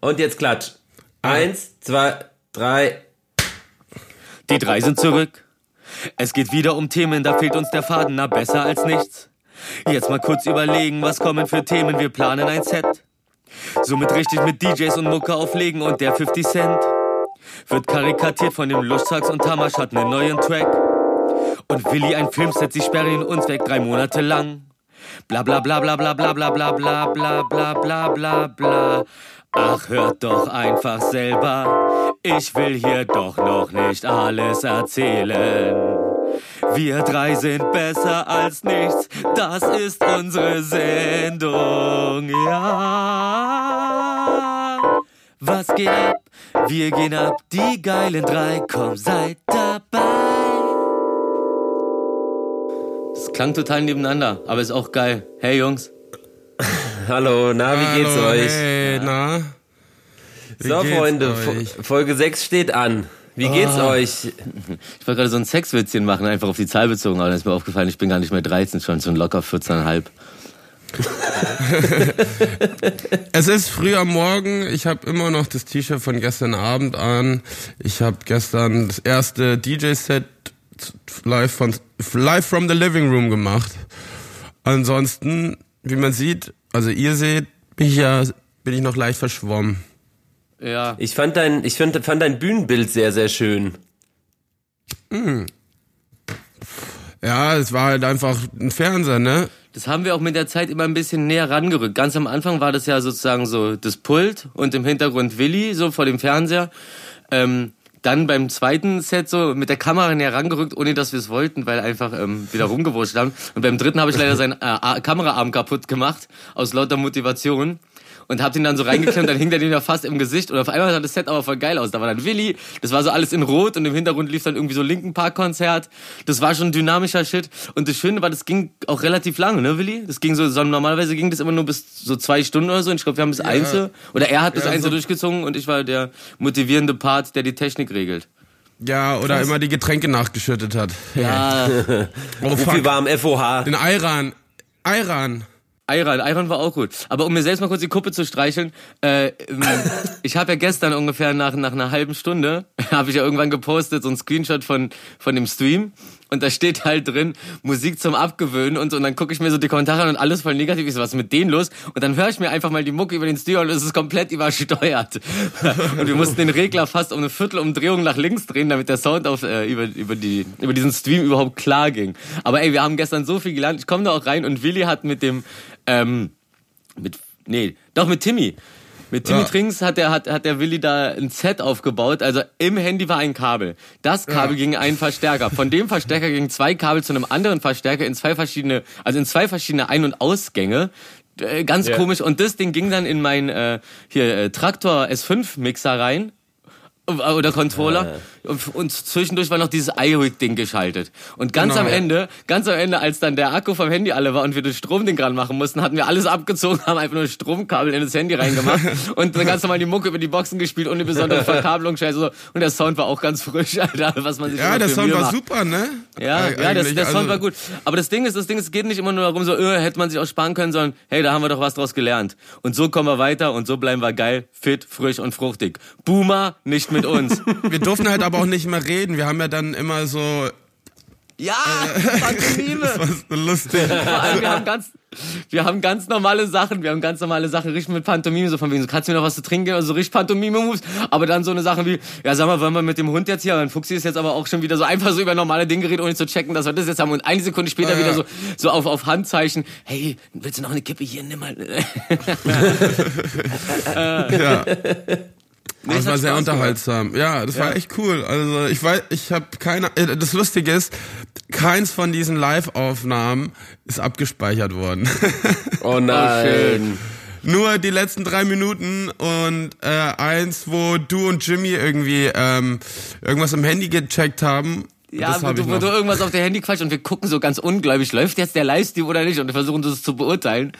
Und jetzt klatsch. Eins, zwei, drei. Die drei sind zurück. Es geht wieder um Themen, da fehlt uns der Faden, na besser als nichts. Jetzt mal kurz überlegen, was kommen für Themen, wir planen ein Set. Somit richtig mit DJs und Mucke auflegen und der 50 Cent wird karikatiert von dem Luschtags und Tamasch hat einen neuen Track. Und Willi ein Filmset, sie sperren ihn uns weg drei Monate lang. Bla bla bla bla bla bla bla bla bla bla bla bla bla bla. Ach, hört doch einfach selber. Ich will hier doch noch nicht alles erzählen. Wir drei sind besser als nichts, das ist unsere Sendung, ja. Was geht ab? Wir gehen ab, die geilen drei, komm, seid dabei. Es klang total nebeneinander, aber ist auch geil. Hey Jungs. Hallo, na, wie geht's Hallo, euch? Hey, na? Wie so, geht's Freunde, euch? Fo- Folge 6 steht an. Wie geht's Ah. euch? Ich wollte gerade so ein Sexwitzchen machen, einfach auf die Zahl bezogen, aber dann ist mir aufgefallen, ich bin gar nicht mehr 13, schon schon locker 14,5. Es ist früh am Morgen. Ich habe immer noch das T-Shirt von gestern Abend an. Ich habe gestern das erste DJ-Set live, von, live from the living room gemacht. Ansonsten, wie man sieht, also ihr seht, bin ich ja bin ich noch leicht verschwommen. Ja. Ich fand dein, ich fand, fand dein Bühnenbild sehr, sehr schön. Ja, es war halt einfach ein Fernseher, ne? Das haben wir auch mit der Zeit immer ein bisschen näher rangerückt. Ganz am Anfang war das ja sozusagen so das Pult und im Hintergrund Willi, so vor dem Fernseher. Ähm, dann beim zweiten Set so mit der Kamera näher rangerückt, ohne dass wir es wollten, weil einfach ähm, wieder rumgewurscht haben. Und beim dritten habe ich leider seinen äh, Kameraarm kaputt gemacht, aus lauter Motivation. Und hab den dann so reingeklemmt, dann hing der den ja fast im Gesicht. Und auf einmal sah das Set aber voll geil aus. Da war dann Willi, das war so alles in Rot und im Hintergrund lief dann irgendwie so Linken Park Konzert. Das war schon dynamischer Shit. Und das Schöne war, das ging auch relativ lange, ne, Willi? Das ging so, so normalerweise ging das immer nur bis so zwei Stunden oder so. Und ich glaube, wir haben bis eins oder er hat bis Ja, eins so- durchgezogen und ich war der motivierende Part, der die Technik regelt. Ja, oder immer die Getränke nachgeschüttet hat. Ja, Oh, Wie viel war am FOH? Den Ayran. Ayran. War auch gut. Aber um mir selbst mal kurz die Kuppe zu streicheln, äh, ähm, ich habe ja gestern ungefähr nach, nach einer halben Stunde, habe ich ja irgendwann gepostet, so ein Screenshot von, von dem Stream. Und da steht halt drin, Musik zum Abgewöhnen und so. Und dann gucke ich mir so die Kommentare an und alles voll negativ. So, was ist mit denen los? Und dann höre ich mir einfach mal die Mucke über den Stream und es ist komplett übersteuert. Und wir mussten den Regler fast um eine Viertelumdrehung nach links drehen, damit der Sound auf, äh, über, über, die, über diesen Stream überhaupt klar ging. Aber ey, wir haben gestern so viel gelernt. Ich komme da auch rein und Willi hat mit dem, ähm, mit, nee, doch mit Timmy. Mit Timmy Ja. Trinks hat der, hat, hat der Willi da ein Set aufgebaut. Also im Handy war ein Kabel. Das Kabel Ja. ging einen Verstärker. Von dem Verstärker gingen zwei Kabel zu einem anderen Verstärker in zwei verschiedene, also in zwei verschiedene Ein- und Ausgänge. Äh, Ganz Ja. komisch. Und das Ding ging dann in mein äh, hier äh, Traktor S5 Mixer rein. Äh, Oder Controller. Und, und zwischendurch war noch dieses iRig-Ding geschaltet. Und ganz Genau. am Ende, ganz am Ende, als dann der Akku vom Handy alle war und wir das Stromding dran machen mussten, hatten wir alles abgezogen, haben einfach nur Stromkabel in das Handy reingemacht und dann ganz normal die Mucke über die Boxen gespielt, ohne besondere Verkabelung, scheiße. so. Und der Sound war auch ganz frisch, Alter, was man sich Ja, der Sound Mühe war macht. super, ne? Ja, Eig- ja, das, der Sound also- war gut. Aber das Ding ist, das Ding ist, es geht nicht immer nur darum, so, äh, hätte man sich auch sparen können, sondern, hey, da haben wir doch was draus gelernt. Und so kommen wir weiter und so bleiben wir geil, fit, frisch und fruchtig. Boomer, nicht mit uns. Wir durften halt aber auch nicht mehr reden. Wir haben ja dann immer so, ja, Pantomime. was so lustig. Vor allem, wir haben ganz, wir haben ganz normale Sachen, wir haben ganz normale Sachen, richtig mit Pantomime, so von wegen, so, kannst du mir noch was zu trinken geben, also so richtig Pantomime-Moves, aber dann so eine Sache wie, ja, sag mal, wollen wir mit dem Hund jetzt hier, mein Fuchsi ist jetzt aber auch schon wieder so einfach so über normale Dinge geredet, ohne zu checken, dass wir das jetzt haben und eine Sekunde später Ah, ja. wieder so, so auf, auf Handzeichen, hey, willst du noch eine Kippe hier, nimm mal. Ja. Nee, Das war sehr unterhaltsam. Ja, das war echt cool. Also ich weiß, ich habe keine. äh, Das Lustige ist, keins von diesen Live-Aufnahmen ist abgespeichert worden. Oh nein. Nur die letzten drei Minuten und äh, eins, wo du und Jimmy irgendwie ähm, irgendwas im Handy gecheckt haben. Ja, das wo du, wo du irgendwas auf der Handy quatscht und wir gucken so ganz ungläubig, läuft jetzt der Livestream oder nicht und wir versuchen das zu beurteilen.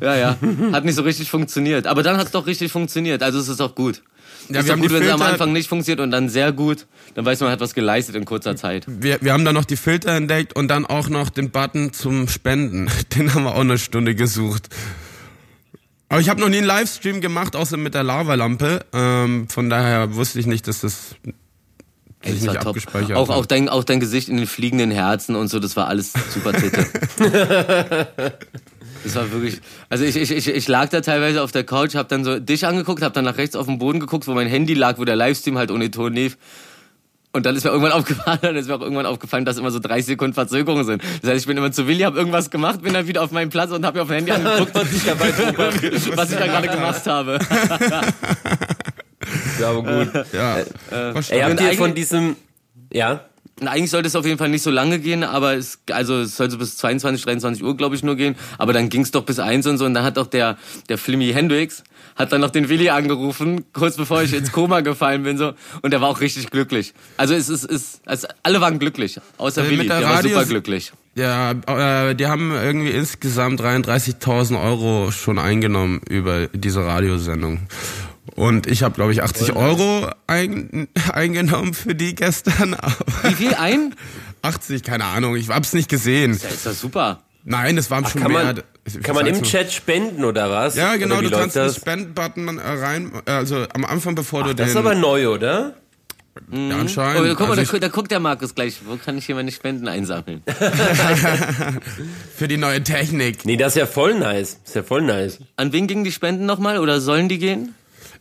Ja, ja, hat nicht so richtig funktioniert. Aber dann hat es doch richtig funktioniert, also es ist auch gut. Ja, ist wir haben gut, die wenn es am Anfang nicht funktioniert und dann sehr gut. Dann weiß man, man hat was geleistet in kurzer Zeit. wir, wir haben dann noch die Filter entdeckt und dann auch noch den Button zum Spenden. Den haben wir auch eine Stunde gesucht. Aber ich habe noch nie einen Livestream gemacht, außer mit der Lavalampe. Ähm, von daher wusste ich nicht, dass das Ey, das nicht abgespeichert Auch, auch, dein, auch dein Gesicht in den fliegenden Herzen und so, das war alles super Titte. das war wirklich. Also ich, ich, ich, ich lag da teilweise auf der Couch, hab dann so dich angeguckt, hab dann nach rechts auf den Boden geguckt, wo mein Handy lag, wo der Livestream halt ohne Ton lief. Und dann ist mir irgendwann aufgefallen, dann ist mir auch irgendwann aufgefallen, dass immer so 30 Sekunden Verzögerung sind. Das heißt, ich bin immer zu Willi, hab irgendwas gemacht, bin dann wieder auf meinem Platz und hab mir auf dem Handy angeguckt, was ich, dabei was ich da gerade gemacht habe. Ja, aber gut. ja, Ey, verstanden. habt ihr von diesem, ja? Eigentlich sollte es auf jeden Fall nicht so lange gehen, aber es, also es sollte bis 22, 23 Uhr, glaube ich, nur gehen. Aber dann ging es doch bis eins und so. Und dann hat auch der, der Flimmy Hendrix, hat dann noch den Willi angerufen, kurz bevor ich ins Koma gefallen bin. so Und der war auch richtig glücklich. Also es ist, es, also alle waren glücklich, außer Äh, Willi, der der war super glücklich. Ja, äh, die haben irgendwie insgesamt 33.000 Euro schon eingenommen über diese Radiosendung. Und ich habe, glaube ich, 80 Euro ein, eingenommen für die gestern. Aber Wie viel ein? 80, keine Ahnung, ich hab's nicht gesehen. Ja, ist das super. Nein, das waren schon Kann mehr. man, Ich kann man im Chat spenden oder was? Ja, genau, du kannst den das? Spend-Button äh, rein, äh, also am Anfang, bevor du Das den ist aber neu, oder? ja, Oh, anscheinend. guck mal, also da, da guckt der Markus gleich. Wo kann ich hier meine Spenden einsammeln? ich, für die neue Technik. Nee, das ist ja voll nice. Ist ja voll nice. An wen gingen die Spenden nochmal? Oder sollen die gehen?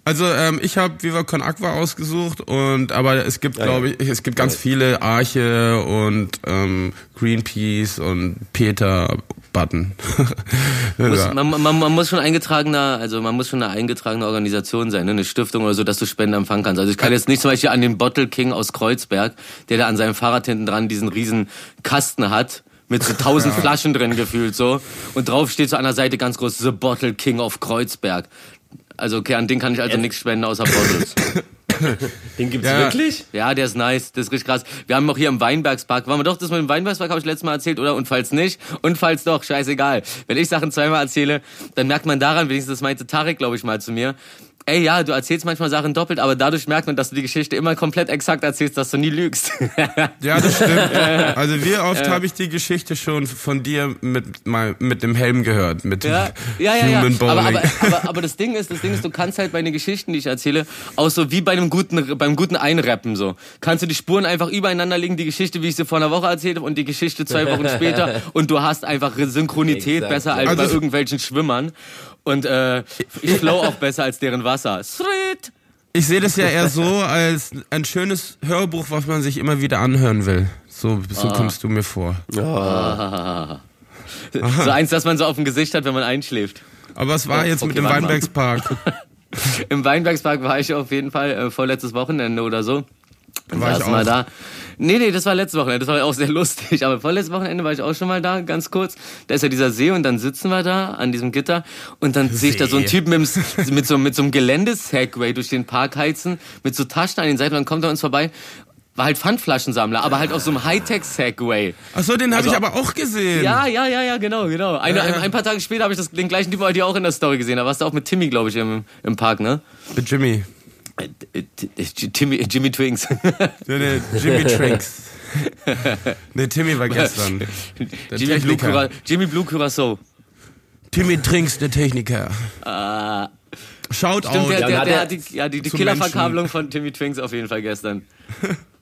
Also ähm, ich habe Viva Con Aqua ausgesucht und aber es gibt ja. glaube ich es gibt ganz viele Arche und ähm, Greenpeace und Peter Button. Muss, ja. man, man, man muss schon eingetragener, also man muss schon eine eingetragene Organisation sein, ne? eine Stiftung oder so, dass du Spenden empfangen kannst. Also ich kann jetzt nicht zum Beispiel an den Bottle King aus Kreuzberg, der da an seinem Fahrrad hinten dran diesen riesen Kasten hat, mit so tausend Flaschen drin gefühlt so. Und drauf steht so an der Seite ganz groß The Bottle King of Kreuzberg. Also okay, an den kann ich also nichts spenden außer Bottles. Den gibt's Ja. wirklich? Ja, der ist nice, das ist richtig krass. Wir haben auch hier im Weinbergspark, waren wir doch, das mit dem Weinbergspark habe ich letztes Mal erzählt, oder? Und falls nicht, und falls doch, scheißegal. Wenn ich Sachen zweimal erzähle, dann merkt man daran, wenigstens das meinte Tarek, glaube ich, mal zu mir, ey, ja, du erzählst manchmal Sachen doppelt, aber dadurch merkt man, dass du die Geschichte immer komplett exakt erzählst, dass du nie lügst. ja, das stimmt. Also wie oft habe ich die Geschichte schon von dir mit mal mit dem Helm gehört, mit Ja, dem ja, ja, ja. Human Aber, Bowling. aber, aber, aber das Ding ist, das Ding ist, du kannst halt bei den Geschichten, die ich erzähle, auch so wie bei einem guten, beim guten Einrappen so, kannst du die Spuren einfach übereinander legen, die Geschichte, wie ich sie vor einer Woche erzählt habe und die Geschichte zwei Wochen später und du hast einfach Synchronität Exakt, besser als Also- bei irgendwelchen Schwimmern und äh, ich flow auch besser als deren Wasser. Sweet. Ich sehe das ja eher so als ein schönes Hörbuch, was man sich immer wieder anhören will. So, so Ah. kommst du mir vor. So eins, das man so auf dem Gesicht hat, wenn man einschläft. Aber was war jetzt mit okay, dem warte mal. Weinbergspark? Im Weinbergspark war ich auf jeden Fall äh, vorletztes Wochenende oder so. War ich Saß mal auch. da. Nee, nee, das war letztes Wochenende. Das war auch sehr lustig. Aber vorletztes Wochenende war ich auch schon mal da, ganz kurz. Da ist ja dieser See und dann sitzen wir da an diesem Gitter und dann sehe ich da so einen See. Typ mit, mit so, mit so einem Geländesegway durch den Park heizen, mit so Taschen an den Seiten und dann kommt er uns vorbei. War halt Pfandflaschensammler, aber halt auf so einem Hightech-Segway. Ach so, den habe Also- ich aber auch gesehen. Ja, ja, ja, ja, genau, genau. Ja, ja. ein, ein paar Tage später habe ich das, den gleichen Typ dir auch in der Story gesehen. Da warst du auch mit Timmy, glaube ich, im, im Park, ne? Mit Jimmy. Äh, äh, Timmy, Jimmy Twinks. Der, der Jimmy Trinks. nee, Timmy war gestern. Der Jimmy Blue. Cura, Jimmy Blue Curacao. Timmy Trinks, der Techniker. Shoutout. Stimmt, der, Ja, der, hat der er hat die, ja, die, die Killerverkabelung von Timmy Twinks auf jeden Fall gestern.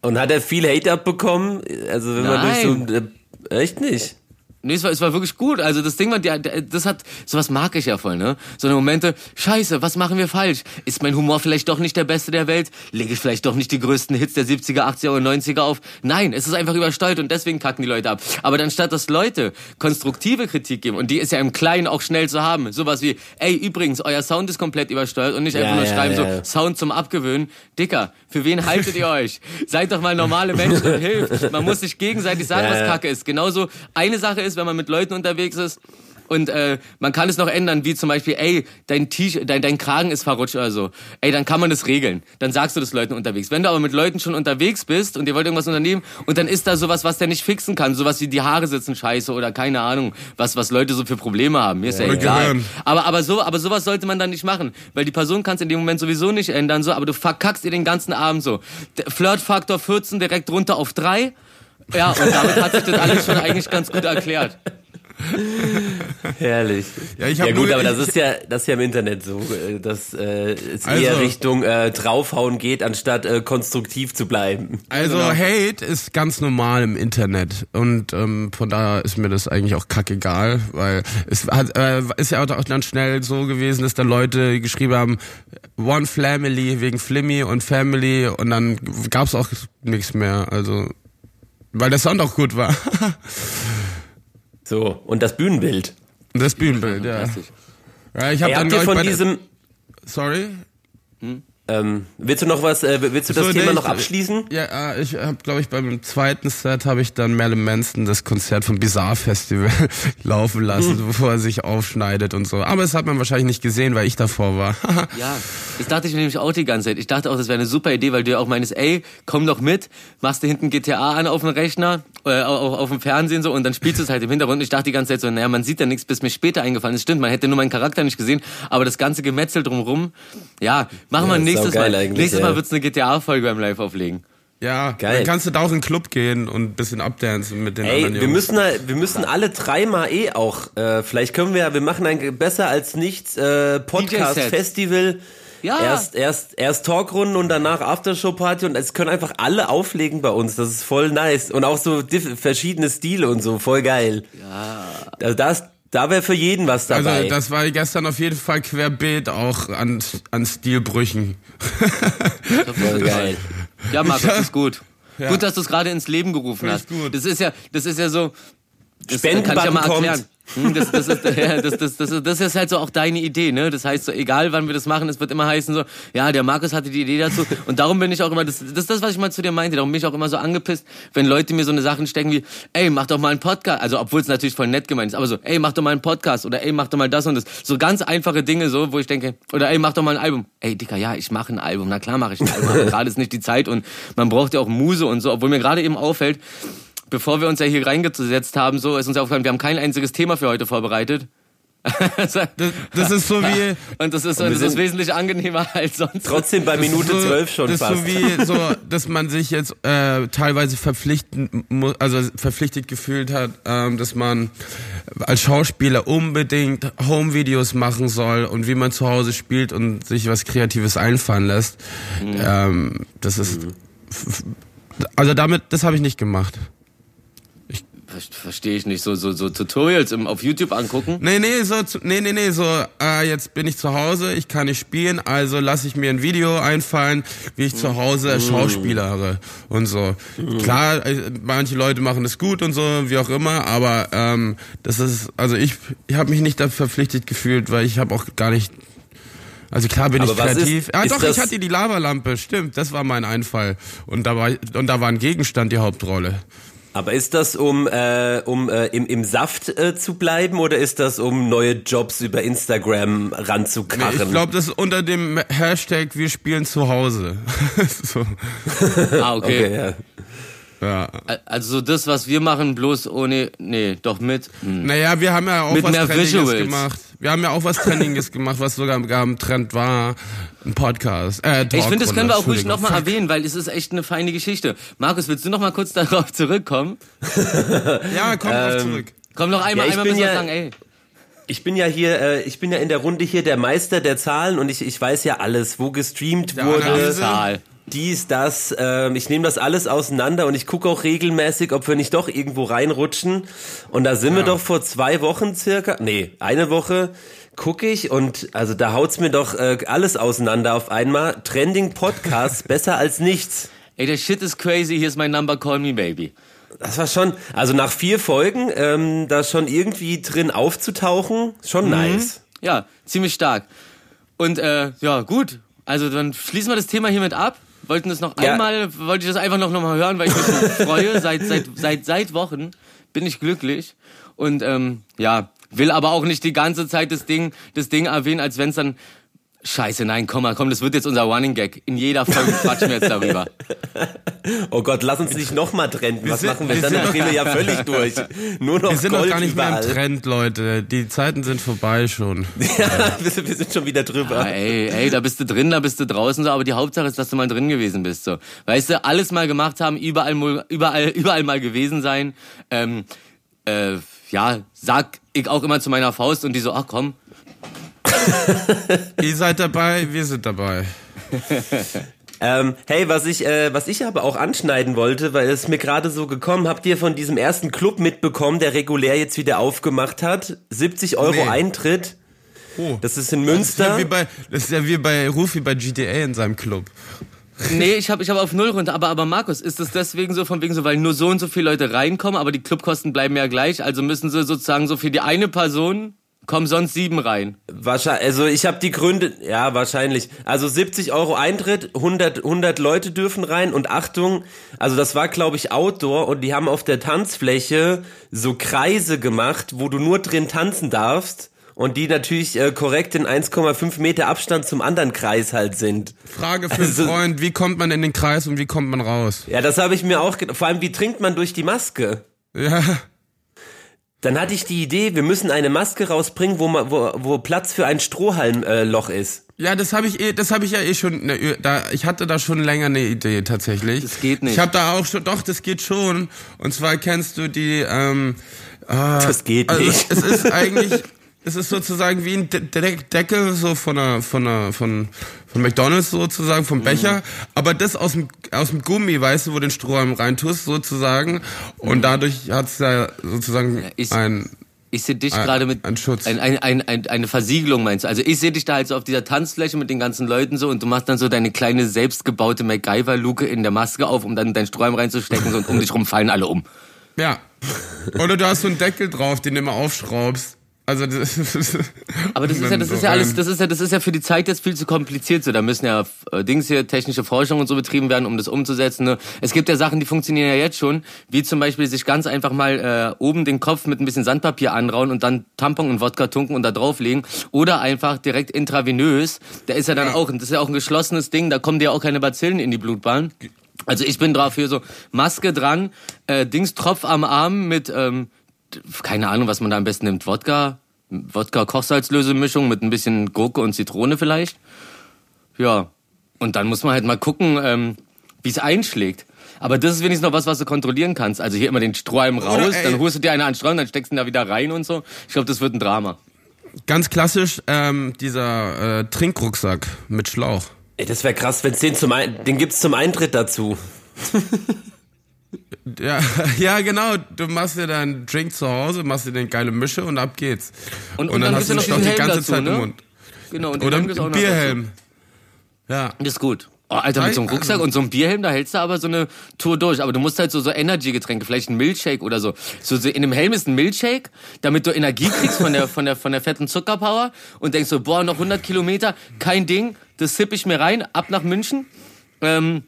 Und hat er viel Hate abbekommen? Also wenn man durch so... Nein. Äh, echt nicht? Nee, es war, es war wirklich gut. Also das Ding war, das hat, sowas mag ich ja voll, ne? So eine Momente, scheiße, was machen wir falsch? Ist mein Humor vielleicht doch nicht der beste der Welt? Lege ich vielleicht doch nicht die größten Hits der 70er, 80er und 90er auf? Nein, es ist einfach übersteuert und deswegen kacken die Leute ab. Aber anstatt dass Leute konstruktive Kritik geben, und die ist ja im Kleinen auch schnell zu haben, sowas wie, ey, übrigens, euer Sound ist komplett übersteuert und nicht einfach Ja, nur ja, schreiben ja. so, Sound zum Abgewöhnen. Dicker, für wen haltet ihr euch? Seid doch mal normale Menschen und hilft. Man muss sich gegenseitig sagen, was. Kacke ist. Genauso eine Sache ist, wenn man mit Leuten unterwegs ist und äh, man kann es noch ändern, wie zum Beispiel, ey, dein T-Shirt, dein, dein Kragen ist verrutscht oder so. Ey, dann kann man das regeln. Dann sagst du das Leuten unterwegs. Wenn du aber mit Leuten schon unterwegs bist und ihr wollt irgendwas unternehmen und dann ist da sowas, was der nicht fixen kann, sowas wie die Haare sitzen scheiße oder keine Ahnung, was was Leute so für Probleme haben. Mir ist ja, Oder egal. Aber aber so, aber sowas sollte man dann nicht machen, weil die Person kannst in dem Moment sowieso nicht ändern, so, aber du verkackst ihr den ganzen Abend so. Flirtfaktor 14 direkt runter auf 3. Ja, und damit hat sich das alles schon eigentlich ganz gut erklärt. Herrlich. Ja, ich ja gut, nur- aber das ich- ist ja, das ist ja im Internet so, äh, dass äh, es Also- eher Richtung äh, draufhauen geht, anstatt äh, konstruktiv zu bleiben. Also Hate ist ganz normal im Internet und ähm, von daher ist mir das eigentlich auch kackegal, weil es hat, äh, ist ja auch dann schnell so gewesen, dass dann Leute geschrieben haben, One Family wegen Flimmy und Family und dann gab's auch nichts mehr, also weil der Sound auch gut war. So, und das Bühnenbild. das Bühnenbild, ja. Ja ich habe Ey, dann habt ihr von diesem, Sorry. Ähm, willst du noch was, äh, willst du das So, Thema nee, noch ich- abschließen? Ja, äh, ich habe, glaube ich, beim zweiten Set habe ich dann Marilyn Manson das Konzert vom Bizarre Festival laufen lassen, Hm. bevor er sich aufschneidet und so. Aber es hat man wahrscheinlich nicht gesehen, weil ich davor war. Ja, das dachte ich mir nämlich auch die ganze Zeit. Ich dachte auch, das wäre eine super Idee, weil du ja auch meinst, ey, komm doch mit, machst du hinten GTA an auf dem Rechner, äh, auf, auf dem Fernsehen so und dann spielst du es halt im Hintergrund. Ich dachte die ganze Zeit so, naja, man sieht ja nichts, bis mir später eingefallen ist. Stimmt, man hätte nur meinen Charakter nicht gesehen, aber das ganze Gemetzel drumrum, ja, machen wir ist nächstes Mal. Nächstes ja. Mal wird's eine GTA-Folge beim Live auflegen. ja, Geil. dann kannst du da auch in den Club gehen und ein bisschen abdancen mit den Ey, anderen wir Jungs. müssen, da- wir müssen alle dreimal eh auch, äh, vielleicht können wir, wir machen ein besser als nichts äh, Podcast DJ-Set. Festival. Ja. Erst, erst, erst Talkrunden und danach Aftershow-Party und es können einfach alle auflegen bei uns. Das ist voll nice. Und auch so verschiedene Stile und so, voll geil. Ja. Also das, da wäre für jeden was dabei. also das war gestern auf jeden Fall querbeet auch an, an Stilbrüchen. voll geil. Ja, Markus, das ist gut. Ja. Gut, dass du es gerade ins Leben gerufen Finde hast. gut. Das ist ja, das ist ja so. Das Spendenbutton kann ich ja mal kommt. erklären. Hm, Das, das, ist, das, das, das, das ist halt so auch deine Idee, ne? Das heißt so, egal wann wir das machen, es wird immer heißen so, ja, der Markus hatte die Idee dazu. Und darum bin ich auch immer, das, das ist das, was ich mal zu dir meinte, darum bin ich auch immer so angepisst, wenn Leute mir so eine Sachen stecken wie, ey, mach doch mal einen Podcast. Also, obwohl es natürlich voll nett gemeint ist, aber so, ey, mach doch mal einen Podcast oder ey, mach doch mal das und das. So ganz einfache Dinge so, wo ich denke, oder ey, mach doch mal ein Album. Ey, Dicker, ja, ich mache ein Album. Na klar mache ich ein Album. Aber gerade ist nicht die Zeit und man braucht ja auch Muse und so, obwohl mir gerade eben auffällt, bevor wir uns ja hier reingesetzt haben, so ist uns ja aufgefallen, wir haben kein einziges Thema für heute vorbereitet. Das, das ist so wie und das ist, und das ist wesentlich angenehmer als sonst. Trotzdem bei Minute so, zwölf schon das fast. ist so wie so, dass man sich jetzt äh, teilweise verpflichten also verpflichtet gefühlt hat, ähm, dass man als Schauspieler unbedingt Home-Videos machen soll und wie man zu Hause spielt und sich was Kreatives einfallen lässt. Ähm, das ist f- also damit, das habe ich nicht gemacht. Ver- Verstehe ich nicht. So, so, so Tutorials im, auf YouTube angucken. Nee, nee, so, nee, nee, nee, so, äh, jetzt bin ich zu Hause, ich kann nicht spielen, also lasse ich mir ein Video einfallen, wie ich zu Hause schauspielere und so. Klar, äh, manche Leute machen das gut und so, wie auch immer, aber ähm, das ist, also ich, ich habe mich nicht da verpflichtet gefühlt, weil ich habe auch gar nicht, also klar bin Aber ich was ist- kreativ. ah, ist doch, ich hatte die Lavalampe, stimmt, das war mein Einfall und da war und da war ein Gegenstand die Hauptrolle. Aber ist das, um, äh, um äh, im, im Saft äh, zu bleiben oder ist das, um neue Jobs über Instagram Nee, ranzukarren? ich glaube, das ist unter dem Hashtag wir spielen zu Hause. so. Ah, okay. okay, ja. Ja. Also so das, was wir machen, bloß ohne, nee, doch mit. Hm. Naja, wir haben ja auch Mit was mehr Visuals. gemacht. Wir haben ja auch was Trendiges gemacht, was sogar gar im Trend war. Ein Podcast. Äh, Ich finde, das können wir auch ruhig nochmal erwähnen, weil es ist echt eine feine Geschichte. Markus, willst du noch mal kurz darauf zurückkommen? Ja, komm drauf zurück. Komm noch einmal, Ja, ich einmal bin müssen wir ja- sagen, ey. Ich bin ja hier, äh, ich bin ja in der Runde hier der Meister der Zahlen und ich, ich weiß ja alles, wo gestreamt Der wurde. Analyse. Zahl. Dies, das. Ähm, ich nehme das alles auseinander und ich gucke auch regelmäßig, ob wir nicht doch irgendwo reinrutschen. Und da sind wir doch vor zwei Wochen circa, nee, eine Woche gucke ich und also da haut's mir doch äh, alles auseinander auf einmal. Trending Podcasts besser als nichts. Ey, der Shit ist crazy, hier ist mein Number, call me baby. Das war schon, also nach vier Folgen, ähm, da schon irgendwie drin aufzutauchen, schon nice. Ja, ziemlich stark. Und äh, ja, gut. Also dann schließen wir das Thema hiermit ab. Wollten das noch Ja. einmal, wollte ich das einfach noch, noch mal hören, weil ich mich so freue. Seit, seit, seit, seit Wochen bin ich glücklich. Und ähm, ja, will aber auch nicht die ganze Zeit das Ding, das Ding erwähnen, als wenn es dann. Scheiße, nein, komm mal, komm, das wird jetzt unser Running Gag. In jeder Folge quatschen wir jetzt darüber. Oh Gott, lass uns nicht nochmal trenden. Was sind- machen wir wir dann? sind Dann doch- drehen wir ja völlig durch. Nur noch Wir sind Gold doch gar nicht mehr überall. im Trend, Leute. Die Zeiten sind vorbei schon. Ja, wir sind- wir schon wieder drüber. Ah, ey, ey, da bist du drin, da bist du draußen so, aber die Hauptsache ist, dass du mal drin gewesen bist so. Weißt du, alles mal gemacht haben, überall mal- überall überall mal gewesen sein. Ähm, äh, ja, sag ich auch immer zu meiner Faust und die so, ach komm. Ihr seid dabei, wir sind dabei. Ähm, hey, was ich, äh, was ich aber auch anschneiden wollte, weil es mir gerade so gekommen, habt ihr von diesem ersten Club mitbekommen, der regulär jetzt wieder aufgemacht hat? 70 Euro Nee. Eintritt. Oh. Das ist in Das ist, ja Münster. wie bei, das ist ja wie bei Rufi bei GTA in seinem Club. Nee, ich habe ich hab auf null runter. Aber, aber Markus, ist das deswegen so, von wegen so, weil nur so und so viele Leute reinkommen, aber die Clubkosten bleiben ja gleich, also müssen sie sozusagen so für die eine Person kommen sonst sieben rein. Wahrscheinlich, also ich habe die Gründe, ja wahrscheinlich. Also 70 Euro Eintritt, 100, 100 Leute dürfen rein und Achtung, also das war glaube ich Outdoor und die haben auf der Tanzfläche so Kreise gemacht, wo du nur drin tanzen darfst und die natürlich äh, korrekt in 1,5 Meter Abstand zum anderen Kreis halt sind. Frage für Also- einen Freund, wie kommt man in den Kreis und wie kommt man raus? Ja, das habe ich mir auch, vor allem wie trinkt man durch die Maske? Ja, Dann hatte ich die Idee, wir müssen eine Maske rausbringen, wo, man, wo, wo Platz für ein Strohhalmloch äh, Loch ist. ja, das habe ich eh, das habe ich ja eh schon. Ne, da, ich hatte da schon länger eine Idee tatsächlich. Das geht nicht. Ich habe da auch schon, doch, das geht schon. Und zwar kennst du die. Ähm, Das geht also nicht. es ist eigentlich, es ist sozusagen wie ein De De Deckel so von einer, von einer, von von McDonald's sozusagen vom Becher, Mhm. aber das aus dem aus dem Gummi, weißt du, wo du den Strohhalm reintust sozusagen. Und dadurch hat's ja sozusagen Mhm. ich- ein Ich sehe dich gerade mit ein Schutz. Ein, ein, ein, ein, eine Versiegelung meinst du? Also ich sehe dich da halt so auf dieser Tanzfläche mit den ganzen Leuten so und du machst dann so deine kleine selbstgebaute MacGyver-Luke in der Maske auf, um dann deinen Strohhalm reinzustecken so, und um dich rum fallen alle um. Ja. Oder du hast so einen Deckel drauf, den du immer aufschraubst. Also das Aber das ist ja, das ist ja alles, das ist ja, das ist ja für die Zeit jetzt viel zu kompliziert. So, da müssen ja äh, Dings hier technische Forschung und so betrieben werden, um das umzusetzen. Ne? Es gibt ja Sachen, die funktionieren ja jetzt schon, wie zum Beispiel sich ganz einfach mal äh, oben den Kopf mit ein bisschen Sandpapier anrauen und dann Tampon und Wodka tunken und da drauflegen oder einfach direkt intravenös. Da ist ja dann auch, das ist ja auch ein geschlossenes Ding, da kommen dir ja auch keine Bazillen in die Blutbahn. Also ich bin drauf für so Maske dran, äh, Dings Tropf am Arm mit ähm, keine Ahnung, was man da am besten nimmt. Wodka, Wodka-Kochsalzlösemischung mit ein bisschen Gurke und Zitrone vielleicht. Ja. Und dann muss man halt mal gucken, ähm, wie es einschlägt. Aber das ist wenigstens noch was, was du kontrollieren kannst. Also hier immer den Strohhalm raus, dann holst du dir eine an den Strang, dann steckst du ihn da wieder rein und so. Ich glaube, das wird ein Drama. Ganz klassisch ähm, dieser äh, Trinkrucksack mit Schlauch. Ey, das wäre krass, wenn's den zum Ein den gibt's zum Eintritt dazu. Ja, ja, genau. Du machst dir deinen Drink zu Hause, machst dir eine geile Mische und ab geht's. Und- und dann hast gibt's ja du noch diesen die Helm ganze dazu, Zeit ne? im Mund. Genau. Und Oder Helm ein Bierhelm. Ja. Das ist gut. Oh, Alter, mit so einem Rucksack und so einem Bierhelm, da hältst du aber so eine Tour durch. Aber du musst halt so, so Energy-Getränke, vielleicht ein Milkshake oder so. so. So in dem Helm ist ein Milkshake, damit du Energie kriegst von der, von der, von der fetten Zuckerpower und denkst so, boah, noch 100 Kilometer, kein Ding, das sipp ich mir rein, ab nach München. Ähm,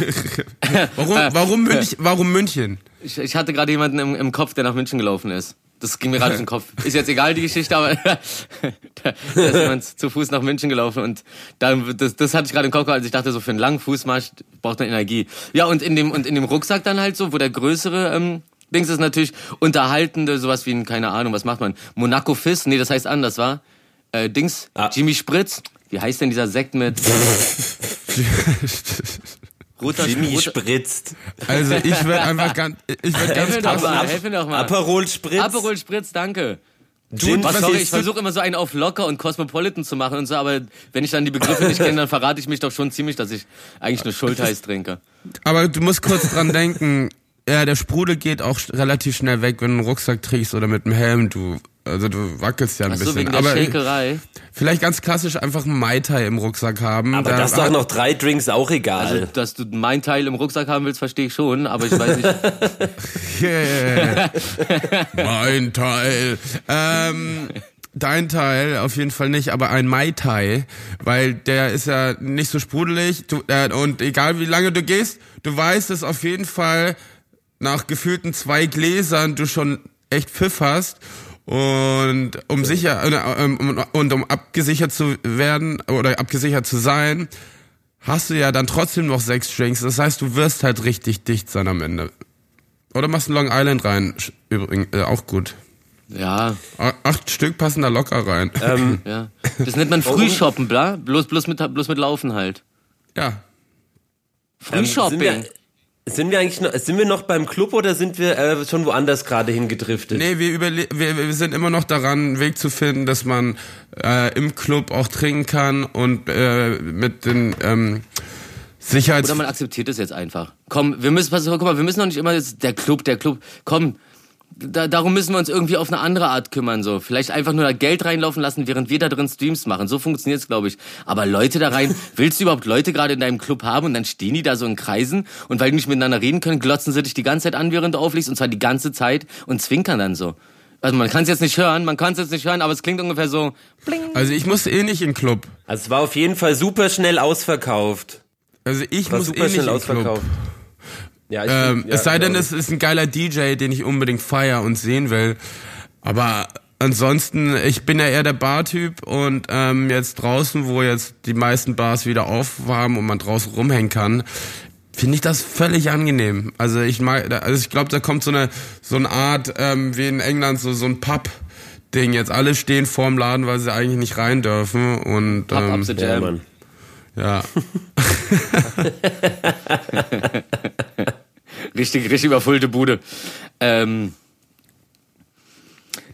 Warum, warum, Münch, warum München? ich, ich hatte gerade jemanden im, im Kopf, der nach München gelaufen ist. Das ging mir gerade durch den Kopf. Ist jetzt egal, die Geschichte, aber da, da ist jemand zu Fuß nach München gelaufen und dann, das, das hatte ich gerade im Kopf, als ich dachte, so für einen langen Fußmarsch braucht man Energie. Ja, und in dem, und in dem Rucksack dann halt so, wo der größere, ähm, Dings ist natürlich unterhaltende, sowas wie ein, keine Ahnung, was macht man? Monaco Fizz? Nee, das heißt anders, war? Äh, Dings, Ah. Jimmy Spritz. Wie heißt denn dieser Sekt mit roter Jimmy spritzt. Also ich würde einfach ganz, ich würde Helf ganz krass, mal, helf mir doch mal. Aperol Spritz. Aperol Spritz, danke. Gin Was, sorry, ich versuche immer so einen auf locker und cosmopolitan zu machen und so, aber wenn ich dann die Begriffe nicht kenne, dann verrate ich mich doch schon ziemlich, dass ich eigentlich nur Schultheiß trinke. aber du musst kurz dran denken, ja, der Sprudel geht auch relativ schnell weg, wenn du einen Rucksack trägst oder mit einem Helm, du, also du wackelst ja ein Ach so, bisschen. wegen der aber Shakerei. vielleicht ganz klassisch einfach einen Mai Tai im Rucksack haben. Aber Da- das ist doch noch drei Drinks auch egal. Also, dass du mein Teil im Rucksack haben willst, verstehe ich schon, aber ich weiß nicht. Yeah. mein Teil. Ähm, dein Teil auf jeden Fall nicht, aber ein Mai Tai, weil der ist ja nicht so sprudelig du, äh, und egal wie lange du gehst, du weißt, dass auf jeden Fall nach gefühlten zwei Gläsern du schon echt Pfiff hast und um sicher äh, ähm, um- und um abgesichert zu werden oder abgesichert zu sein, hast du ja dann trotzdem noch sechs Drinks. Das heißt, du wirst halt richtig dicht sein am Ende. Oder machst einen Long Island rein, übrigens, äh, auch gut. Ja, Acht Stück passen da locker rein. Ähm, ja. Das nennt man Frühshoppen, bla? Bloß, bloß mit, bloß mit Laufen halt. ja. ähm, sind wir, eigentlich noch, sind wir noch beim Club oder sind wir äh, schon woanders gerade hingedriftet? Nee, wir, überle wir, wir sind immer noch daran, einen Weg zu finden, dass man äh, im Club auch trinken kann und äh, mit den ähm, Sicherheits... Oder man akzeptiert es jetzt einfach. Komm, wir müssen, pass, guck mal, wir müssen doch nicht immer jetzt, der Club, der Club. Komm, da, darum müssen wir uns irgendwie auf eine andere Art kümmern. So, vielleicht einfach nur da Geld reinlaufen lassen, während wir da drin Streams machen. So funktioniert's, glaube ich. Aber Leute da rein, willst du überhaupt Leute gerade in deinem Club haben und dann stehen die da so in Kreisen und weil die nicht miteinander reden können, glotzen sie dich die ganze Zeit an, während du auflegst und zwar die ganze Zeit und zwinkern dann so. Also man kann es jetzt nicht hören, man kann es jetzt nicht hören, aber es klingt ungefähr so. Bling. Also ich muss eh nicht in den Club. Also es war auf jeden Fall super schnell ausverkauft. Also ich War muss super eh nicht schnell in den ausverkauft. Club. Ja, ich Ähm, ja, es sei denn, glaub es ist ein geiler DJ, den ich unbedingt feier und sehen will. Aber ansonsten, ich bin ja eher der Bartyp und ähm, jetzt draußen, wo jetzt die meisten Bars wieder auf haben und man draußen rumhängen kann, finde ich das völlig angenehm. Also ich mag, also ich glaube, da kommt so eine so eine Art ähm, wie in England so so ein Pub. Ding jetzt alle stehen vorm Laden, weil sie eigentlich nicht rein dürfen und up ähm, the Ja, ja. Richtig, richtig überfüllte Bude. Ähm,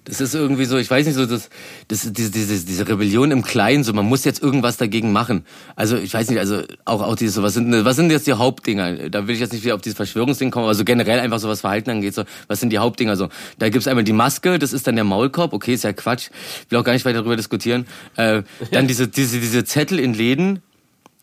das ist irgendwie so, ich weiß nicht so, das, das, diese, diese, diese Rebellion im Kleinen, so man muss jetzt irgendwas dagegen machen. Also ich weiß nicht, also auch, auch dieses, was sind, was sind jetzt die Hauptdinger? Da will ich jetzt nicht wieder auf dieses Verschwörungsding kommen, aber so generell einfach so was Verhalten angeht, so, was sind die Hauptdinger? So, da gibt's einmal die Maske, das ist dann der Maulkorb, okay, ist ja Quatsch, will auch gar nicht weiter darüber diskutieren. Äh, dann diese, diese, diese Zettel in Läden,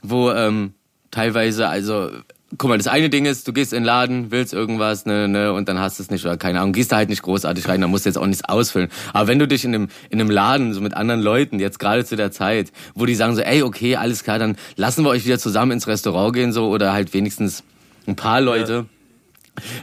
wo ähm, teilweise, also, guck mal, das eine Ding ist, du gehst in den Laden, willst irgendwas, ne, ne, und dann hast du es nicht, oder keine Ahnung, gehst da halt nicht großartig rein, dann musst du jetzt auch nichts ausfüllen. Aber wenn du dich in einem, in einem Laden, so mit anderen Leuten, jetzt gerade zu der Zeit, wo die sagen so, ey, okay, alles klar, dann lassen wir euch wieder zusammen ins Restaurant gehen, so, oder halt wenigstens ein paar Leute.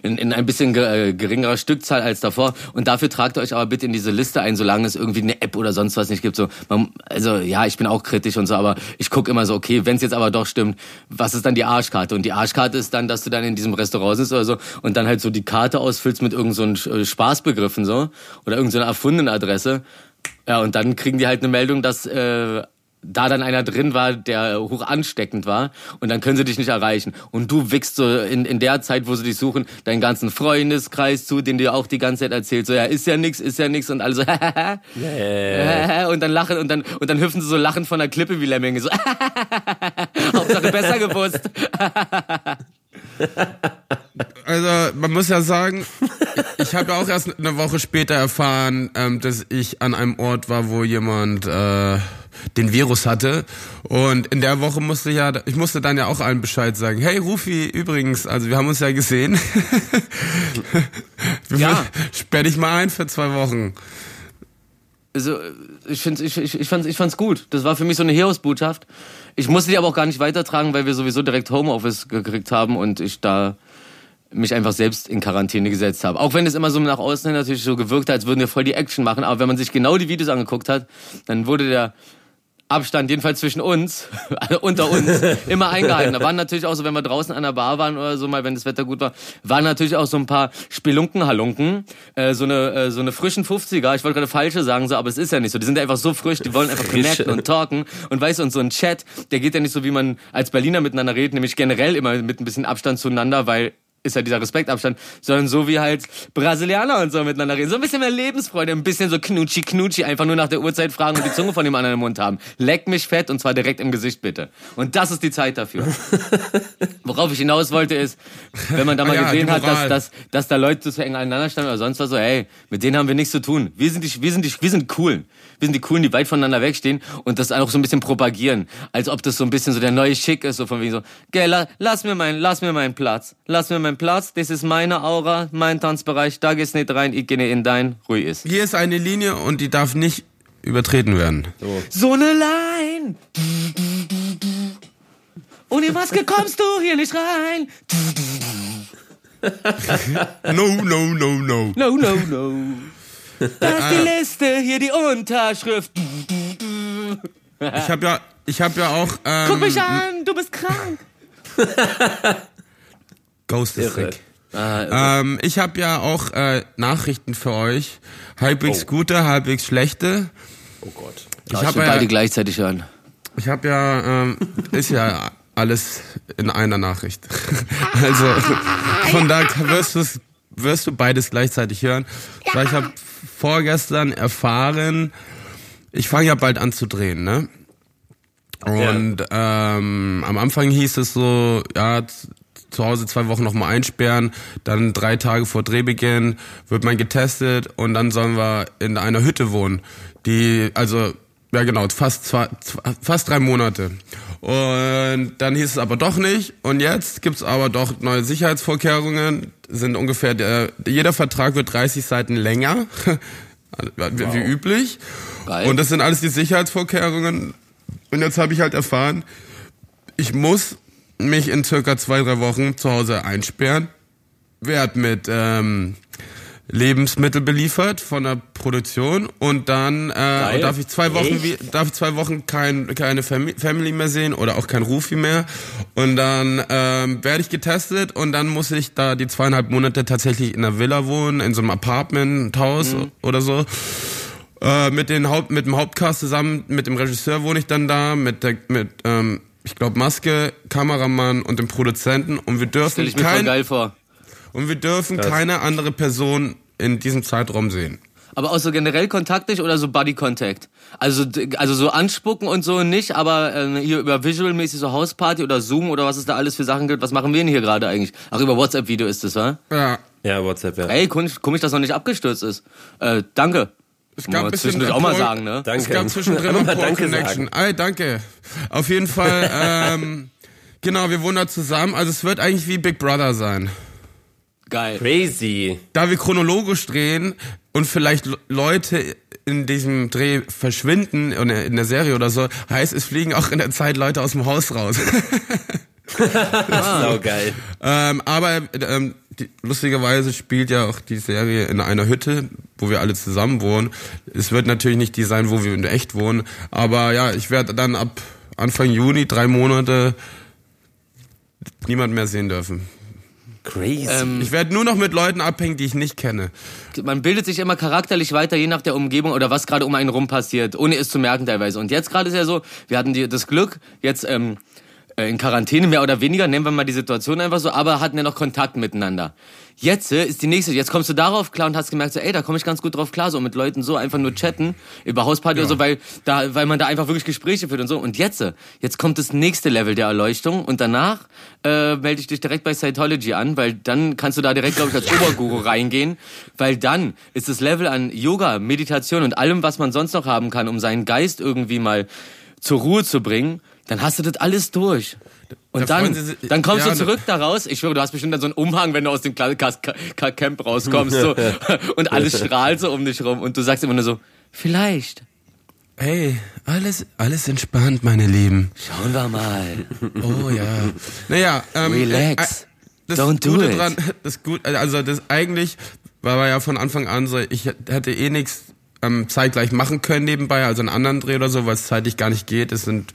In, in ein bisschen äh, geringerer Stückzahl als davor. Und dafür tragt ihr euch aber bitte in diese Liste ein, solange es irgendwie eine App oder sonst was nicht gibt. So, man, also ja, ich bin auch kritisch und so, aber ich gucke immer so, okay, wenn es jetzt aber doch stimmt, was ist dann die Arschkarte? Und die Arschkarte ist dann, dass du dann in diesem Restaurant sitzt oder so und dann halt so die Karte ausfüllst mit irgendeinen so äh, Spaßbegriffen so oder irgendeiner so erfundenen Adresse. Ja, und dann kriegen die halt eine Meldung, dass äh, da dann einer drin war, der hoch ansteckend war und dann können sie dich nicht erreichen. Und du wickst so in, in der Zeit, wo sie dich suchen, deinen ganzen Freundeskreis zu, den dir auch die ganze Zeit erzählt, so ja, ist ja nix, ist ja nix und alle so und dann lachen und dann und dann hüpfen sie so lachend von der Klippe wie Lemminge so Hauptsache besser gewusst. Also man muss ja sagen, ich habe ja auch erst eine Woche später erfahren, ähm, dass ich an einem Ort war, wo jemand äh, den Virus hatte. Und in der Woche musste ich ja, ich musste dann ja auch allen Bescheid sagen. Hey Rufi, übrigens, also wir haben uns ja gesehen. Ja. Sperr dich mal ein für zwei Wochen. Also, ich find's, ich, ich, ich fand's, ich fand's gut. Das war für mich so eine Heroesbotschaft. Ich musste die aber auch gar nicht weitertragen, weil wir sowieso direkt Homeoffice gekriegt haben und ich da mich einfach selbst in Quarantäne gesetzt habe. Auch wenn es immer so nach außen hin natürlich so gewirkt hat, als würden wir voll die Action machen. Aber wenn man sich genau die Videos angeguckt hat, dann wurde der Abstand, jedenfalls zwischen uns, unter uns, immer eingehalten. Da waren natürlich auch so, wenn wir draußen an der Bar waren oder so, mal wenn das Wetter gut war, waren natürlich auch so ein paar Spelunken-Halunken, äh, so eine äh, so eine frischen 50er. Ich wollte gerade falsche sagen, so, aber es ist ja nicht so. Die sind ja einfach so frisch, die wollen einfach connecten und talken. Und weißt du, und so ein Chat, der geht ja nicht so, wie man als Berliner miteinander redet, nämlich generell immer mit ein bisschen Abstand zueinander, weil ist ja dieser Respektabstand, sondern so wie halt Brasilianer und so miteinander reden. So ein bisschen mehr Lebensfreude, ein bisschen so knutschi knutschi, einfach nur nach der Uhrzeit fragen und die Zunge von dem anderen im Mund haben. Leck mich fett und zwar direkt im Gesicht bitte. Und das ist die Zeit dafür. Worauf ich hinaus wollte ist, wenn man da mal Ah ja, gesehen hat, dass, dass, dass da Leute so eng aneinander standen oder sonst was, so, ey, mit denen haben wir nichts zu tun. Wir sind die, wir sind die, wir sind Coolen. Wir sind die Coolen, die weit voneinander wegstehen und das auch so ein bisschen propagieren. Als ob das so ein bisschen so der neue Schick ist, so von wegen so, gell, la, lass mir mein, lass mir meinen Platz. Lass mir meinen Platz, das ist meine Aura, mein Tanzbereich, da gehst nicht rein, ich gehe nicht in dein, ruhig ist. Hier ist eine Linie und die darf nicht übertreten werden. So eine Line. Ohne Maske kommst du hier nicht rein. No, no, no, no. No, no, no. Das ist die Liste, hier die Unterschrift. Ich habe ja, ich habe ja auch ähm, Guck mich an, du bist krank. Ghost ist weg. Ähm, ich habe ja auch äh, Nachrichten für euch. Halbwegs gute, halbwegs schlechte. Oh Gott. Ich Ich habe ja, beide gleichzeitig hören. ich habe ja, ähm, ist ja alles in einer Nachricht. also von da wirst du wirst du beides gleichzeitig hören. Weil ich habe vorgestern erfahren, ich fange ja bald an zu drehen, ne? Und ja. ähm, am Anfang hieß es so, ja, zu Hause zwei Wochen nochmal einsperren, dann drei Tage vor Drehbeginn wird man getestet und dann sollen wir in einer Hütte wohnen, die, also, ja genau, fast zwei, fast drei Monate. Und dann hieß es aber doch nicht. Und jetzt gibt's aber doch neue Sicherheitsvorkehrungen. Sind ungefähr der, jeder Vertrag wird 30 Seiten länger, wie, wow. wie üblich. Geil. Und das sind alles die Sicherheitsvorkehrungen. Und jetzt habe ich halt erfahren, ich muss mich in circa zwei, drei Wochen zu Hause einsperren. Werd mit ähm, Lebensmittel beliefert von der Produktion und dann äh, darf ich zwei Wochen wie, darf ich zwei Wochen kein, keine Family mehr sehen oder auch kein Rufi mehr. Und dann ähm, werde ich getestet und dann muss ich da die zweieinhalb Monate tatsächlich in einer Villa wohnen in so einem Apartment Haus mhm. oder so. Äh, mit den Haupt mit dem Hauptcast zusammen mit dem Regisseur wohne ich dann da mit der mit ähm, ich glaube Maske Kameramann und dem Produzenten. Und wir dürfen Stell ich mir kein, voll geil vor und wir dürfen Krass. keine andere Person in diesem Zeitraum sehen. Aber auch so generell Kontakt nicht oder so Body Contact? Also, also so anspucken und so nicht, aber äh, hier über Visual-mäßig so Hausparty oder Zoom oder was es da alles für Sachen gibt. Was machen wir denn hier gerade eigentlich? Ach, über WhatsApp-Video ist das, wa? Ja. Ja, WhatsApp, ja. Ey, komisch, komisch, dass noch nicht abgestürzt ist. Äh, danke. Es gab ein bisschen auch mal sagen, ne? Danke. Es gab zwischendrin ein Danke Connection. Ey, danke. Auf jeden Fall, ähm, genau, wir wohnen da zusammen. Also es wird eigentlich wie Big Brother sein. Geil. Crazy. Da wir chronologisch drehen und vielleicht Leute in diesem Dreh verschwinden in der Serie oder so, heißt es fliegen auch in der Zeit Leute aus dem Haus raus. ah. geil. Ähm, aber ähm, die, lustigerweise spielt ja auch die Serie in einer Hütte, wo wir alle zusammen wohnen. Es wird natürlich nicht die sein, wo wir in echt wohnen, aber ja, ich werde dann ab Anfang Juni drei Monate niemand mehr sehen dürfen. Crazy. Ähm, ich werde nur noch mit Leuten abhängen, die ich nicht kenne. Man bildet sich immer charakterlich weiter, je nach der Umgebung oder was gerade um einen rum passiert, ohne es zu merken teilweise. Und jetzt gerade ist ja so, wir hatten die, das Glück, jetzt ähm, äh, in Quarantäne mehr oder weniger, nennen wir mal die Situation einfach so, aber hatten ja noch Kontakt miteinander. Jetzt äh, ist die nächste, jetzt kommst du darauf klar und hast gemerkt, so, ey, da komme ich ganz gut drauf klar, so mit Leuten so einfach nur chatten über Hausparty ja. oder so, weil da, weil man da einfach wirklich Gespräche führt und so. Und jetzt, äh, jetzt kommt das nächste Level der Erleuchtung und danach äh, melde ich dich direkt bei Scientology an, weil dann kannst du da direkt, glaube ich, als Oberguru reingehen, weil dann ist das Level an Yoga, Meditation und allem, was man sonst noch haben kann, um seinen Geist irgendwie mal zur Ruhe zu bringen, dann hast du das alles durch. Und da dann, sich, dann kommst ja, du zurück daraus. Ich schwöre, du hast bestimmt dann so einen Umhang, wenn du aus dem Camp rauskommst. so, und alles strahlt so um dich rum. Und du sagst immer nur so, vielleicht. Hey, alles, alles entspannt, meine Lieben. Schauen wir mal. Oh ja. Naja, ähm, Relax. Äh, das Don't Gute do it. dran, das gut, also das eigentlich war ja von Anfang an so, ich hätte eh nichts ähm, zeitgleich machen können nebenbei, also einen anderen Dreh oder so, weil es zeitlich gar nicht geht. Es sind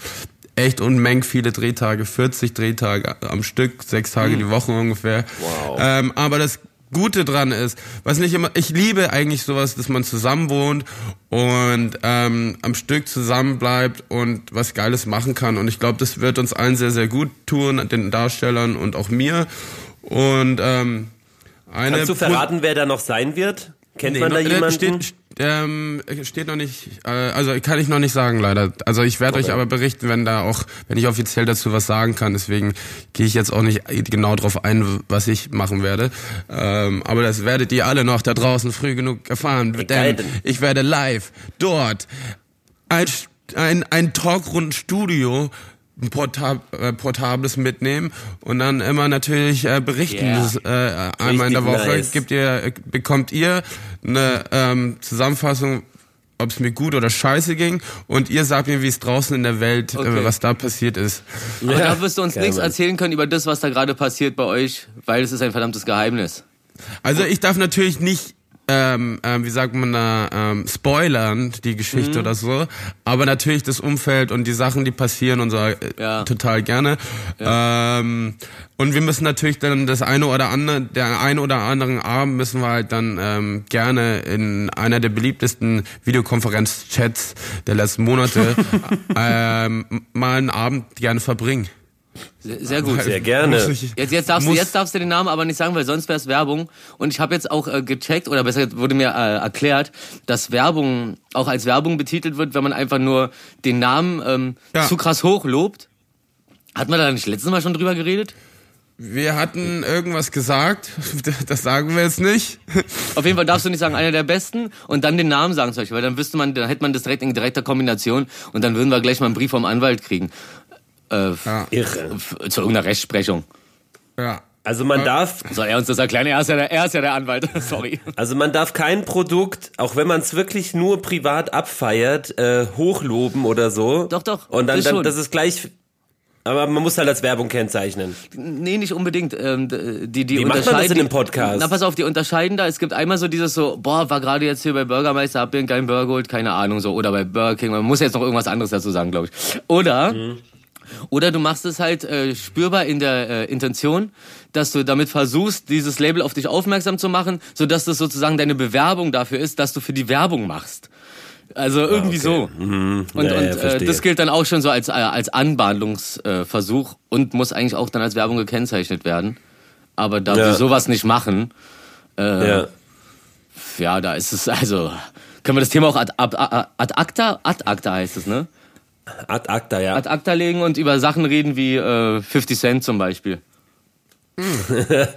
echt Unmengen viele Drehtage, 40 Drehtage am Stück, sechs Tage mhm. die Woche ungefähr. Wow. Ähm, aber das Gute dran ist, was nicht immer, ich liebe eigentlich sowas, dass man zusammen wohnt und ähm, am Stück zusammen bleibt und was Geiles machen kann. Und ich glaube, das wird uns allen sehr, sehr gut tun, den Darstellern und auch mir. Und ähm, eine Kannst du verraten, wer da noch sein wird? Kennt nee, man da jemanden? Steht, ähm, steht noch nicht, äh, also kann ich noch nicht sagen leider. Also ich werde okay. euch aber berichten, wenn da auch, wenn ich offiziell dazu was sagen kann. Deswegen gehe ich jetzt auch nicht genau drauf ein, was ich machen werde. Ähm, aber das werdet ihr alle noch da draußen früh genug erfahren, denn ich werde live dort ein, ein, ein Talkrunden-Studio ein Portab äh, portables mitnehmen und dann immer natürlich äh, berichten. Yeah. Das, äh, einmal in der Woche nice. gibt ihr, bekommt ihr eine ähm, Zusammenfassung, ob es mir gut oder scheiße ging und ihr sagt mir, wie es draußen in der Welt, äh, okay. äh, was da passiert ist. Aber ja. da wirst du uns nichts erzählen können über das, was da gerade passiert bei euch, weil es ist ein verdammtes Geheimnis. Also ich darf natürlich nicht ähm, ähm, wie sagt man da, ähm, spoilern, die Geschichte mhm. oder so. Aber natürlich das Umfeld und die Sachen, die passieren und so, äh, ja. total gerne. Ja. Ähm, und wir müssen natürlich dann das eine oder andere, der eine oder anderen Abend müssen wir halt dann ähm, gerne in einer der beliebtesten Videokonferenz-Chats der letzten Monate ähm, mal einen Abend gerne verbringen. Sehr, sehr gut. Sehr gerne. Jetzt, jetzt, darfst du, jetzt darfst du den Namen aber nicht sagen, weil sonst wäre es Werbung. Und ich habe jetzt auch äh, gecheckt, oder besser wurde mir äh, erklärt, dass Werbung auch als Werbung betitelt wird, wenn man einfach nur den Namen ähm, Ja. zu krass hoch lobt. Hatten wir da nicht letztes Mal schon drüber geredet? Wir hatten irgendwas gesagt, das sagen wir jetzt nicht. Auf jeden Fall darfst du nicht sagen, einer der besten und dann den Namen sagen zum Beispiel, weil dann wüsste man, dann hätte man das direkt in direkter Kombination und dann würden wir gleich mal einen Brief vom Anwalt kriegen. Äh, Ja, zu irgendeiner Rechtsprechung. ja. Also man darf, Soll er uns das erklären? Er ist ja der, er ist ja der Anwalt. Sorry. also man darf kein Produkt, auch wenn man es wirklich nur privat abfeiert, äh, hochloben oder so. Doch, doch, Und dann, das dann das ist gleich. Aber man muss halt als Werbung kennzeichnen. Nee, nicht unbedingt. Ähm, die, die Wie macht man das unterscheiden. in einem Podcast? Na, pass auf, die unterscheiden da. Es gibt einmal so dieses so, boah, war gerade jetzt hier bei Bürgermeister, hab mir einen geilen Burger geholt, keine Ahnung, so. Oder bei Burger King. Man muss jetzt noch irgendwas anderes dazu sagen, glaube ich. Oder, Mhm. Oder du machst es halt äh, spürbar in der äh, Intention, dass du damit versuchst, dieses Label auf dich aufmerksam zu machen, sodass das sozusagen deine Bewerbung dafür ist, dass du für die Werbung machst. Also irgendwie so. Und, Ja, ja, und äh, verstehe. das gilt dann auch schon so als, äh, als Anbahnungsversuch und muss eigentlich auch dann als Werbung gekennzeichnet werden. Aber da Ja. wir sowas nicht machen, äh, Ja. ja, da ist es also. Können wir das Thema auch ad, ad, ad, ad acta? Ad acta heißt es, ne? Ad acta, ja. Ad acta legen und über Sachen reden wie äh, 50 Cent zum Beispiel.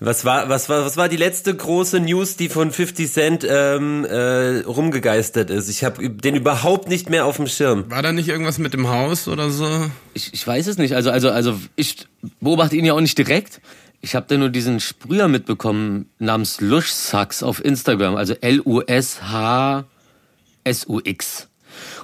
Was war, was war, was war die letzte große News, die von 50 Cent ähm, äh, rumgegeistert ist? Ich habe den überhaupt nicht mehr auf dem Schirm. War da nicht irgendwas mit dem Haus oder so? Ich, ich weiß es nicht. Also, also, also ich beobachte ihn ja auch nicht direkt. Ich habe da nur diesen Sprüher mitbekommen namens Lushsux auf Instagram, also L-U-S-H-S-U-X.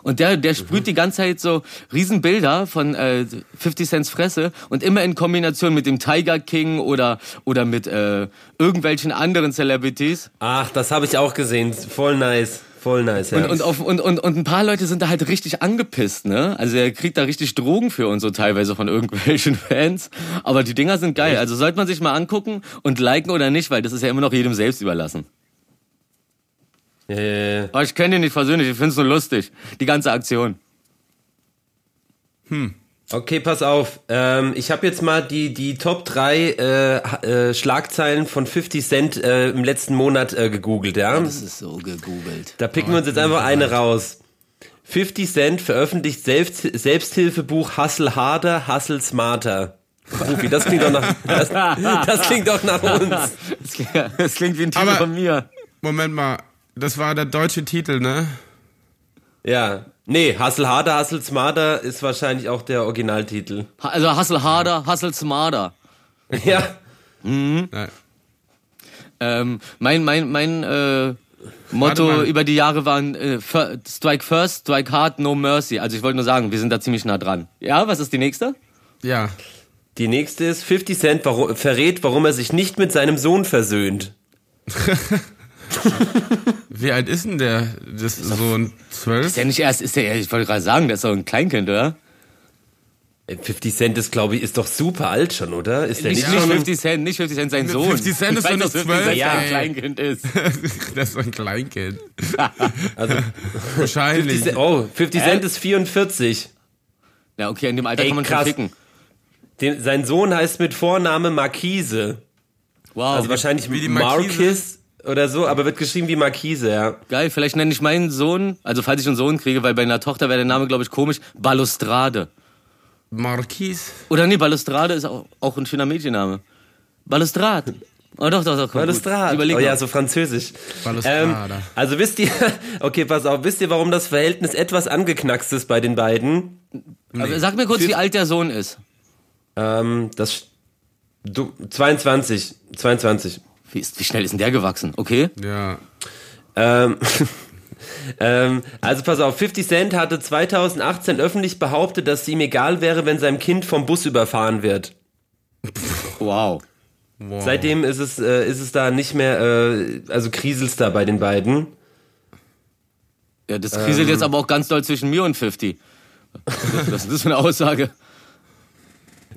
Und der, der sprüht die ganze Zeit so Riesenbilder von äh, 50 Cents Fresse und immer in Kombination mit dem Tiger King oder, oder mit äh, irgendwelchen anderen Celebrities. Ach, das habe ich auch gesehen. Voll nice. Voll nice, ja. Und, und, auf, und, und, und ein paar Leute sind da halt richtig angepisst, ne? Also er kriegt da richtig Drogen für und so teilweise von irgendwelchen Fans. Aber die Dinger sind geil. Also sollte man sich mal angucken und liken oder nicht, weil das ist ja immer noch jedem selbst überlassen. Ja, ja, ja. Aber ich kenne den nicht persönlich, ich find's nur lustig. Die ganze Aktion. Okay, pass auf. Ähm, ich habe jetzt mal die, die Top 3 äh, äh, Schlagzeilen von 50 Cent äh, im letzten Monat äh, gegoogelt, ja? Das ist so gegoogelt. Da picken wir uns jetzt einfach eine raus. 50 Cent veröffentlicht Selbst Selbsthilfebuch Hustle Harder, Hustle Smarter. Rufi, das klingt doch nach, das, das klingt doch nach uns. Das klingt, das klingt wie ein Titel Aber- von mir. Moment mal, das war der deutsche Titel, ne? Ja. Nee, Hustle Harder, Hustle Smarter ist wahrscheinlich auch der Originaltitel. Also hustle harder, hustle smarter. Ja. Ja. Ähm, mein mein mein äh, Motto über die Jahre waren äh, Strike first, strike hard, no mercy. Also ich wollte nur sagen, wir sind da ziemlich nah dran. Ja, was ist die nächste? ja. Die nächste ist 50 Cent warum, verrät, warum er sich nicht mit seinem Sohn versöhnt. Wie alt ist denn der? Das ist so ein zwölf? Ist der nicht erst, ist der, ich wollte gerade sagen, der ist doch ein Kleinkind, oder? Äh, 50 Cent ist, glaube ich, ist doch super alt schon, oder? Ist der Nicht, nicht, nicht schon? 50 Cent, nicht 50 Cent, sein Sohn. 50 Cent Ich ist doch dass nicht 50 Cent 12, ein ey. Kleinkind ist. das ist so ein Kleinkind. Also, Wahrscheinlich. 50 Cent, oh, 50 Cent ist 44. Ja, okay, in dem Alter Ey, kann man krass. schon ficken. Den, sein Sohn heißt mit Vorname Marquise. Wow, Also wahrscheinlich wie die Marquis Marquise? Oder so, aber wird geschrieben wie Marquise, ja. geil. Vielleicht nenne ich meinen Sohn, also falls ich einen Sohn kriege, weil bei einer Tochter wäre der Name, glaube ich, komisch, Balustrade. Marquis? Oder nee, Balustrade ist auch, auch ein schöner Mädchenname. Balustrade. Oh doch, doch, doch. komm, gut. Balustrade. Überleg Oh ja, so französisch. Balustrade. Ähm, also wisst ihr, okay, pass auf, wisst ihr, warum das Verhältnis etwas angeknackst ist bei den beiden? Aber Sag mir kurz, wie alt der Sohn ist. Ähm, das, du, 22, 22. Wie, ist, wie schnell ist denn der gewachsen? Okay. Ja. Ähm, ähm, also pass auf, 50 Cent hatte 2018 öffentlich behauptet, dass es ihm egal wäre, wenn sein Kind vom Bus überfahren wird. Wow. Wow. Seitdem ist es, äh, ist es da nicht mehr, äh, also kriselt's da bei den beiden. Ja, das kriselt jetzt aber auch ganz doll zwischen mir und 50. Was ist das für eine Aussage?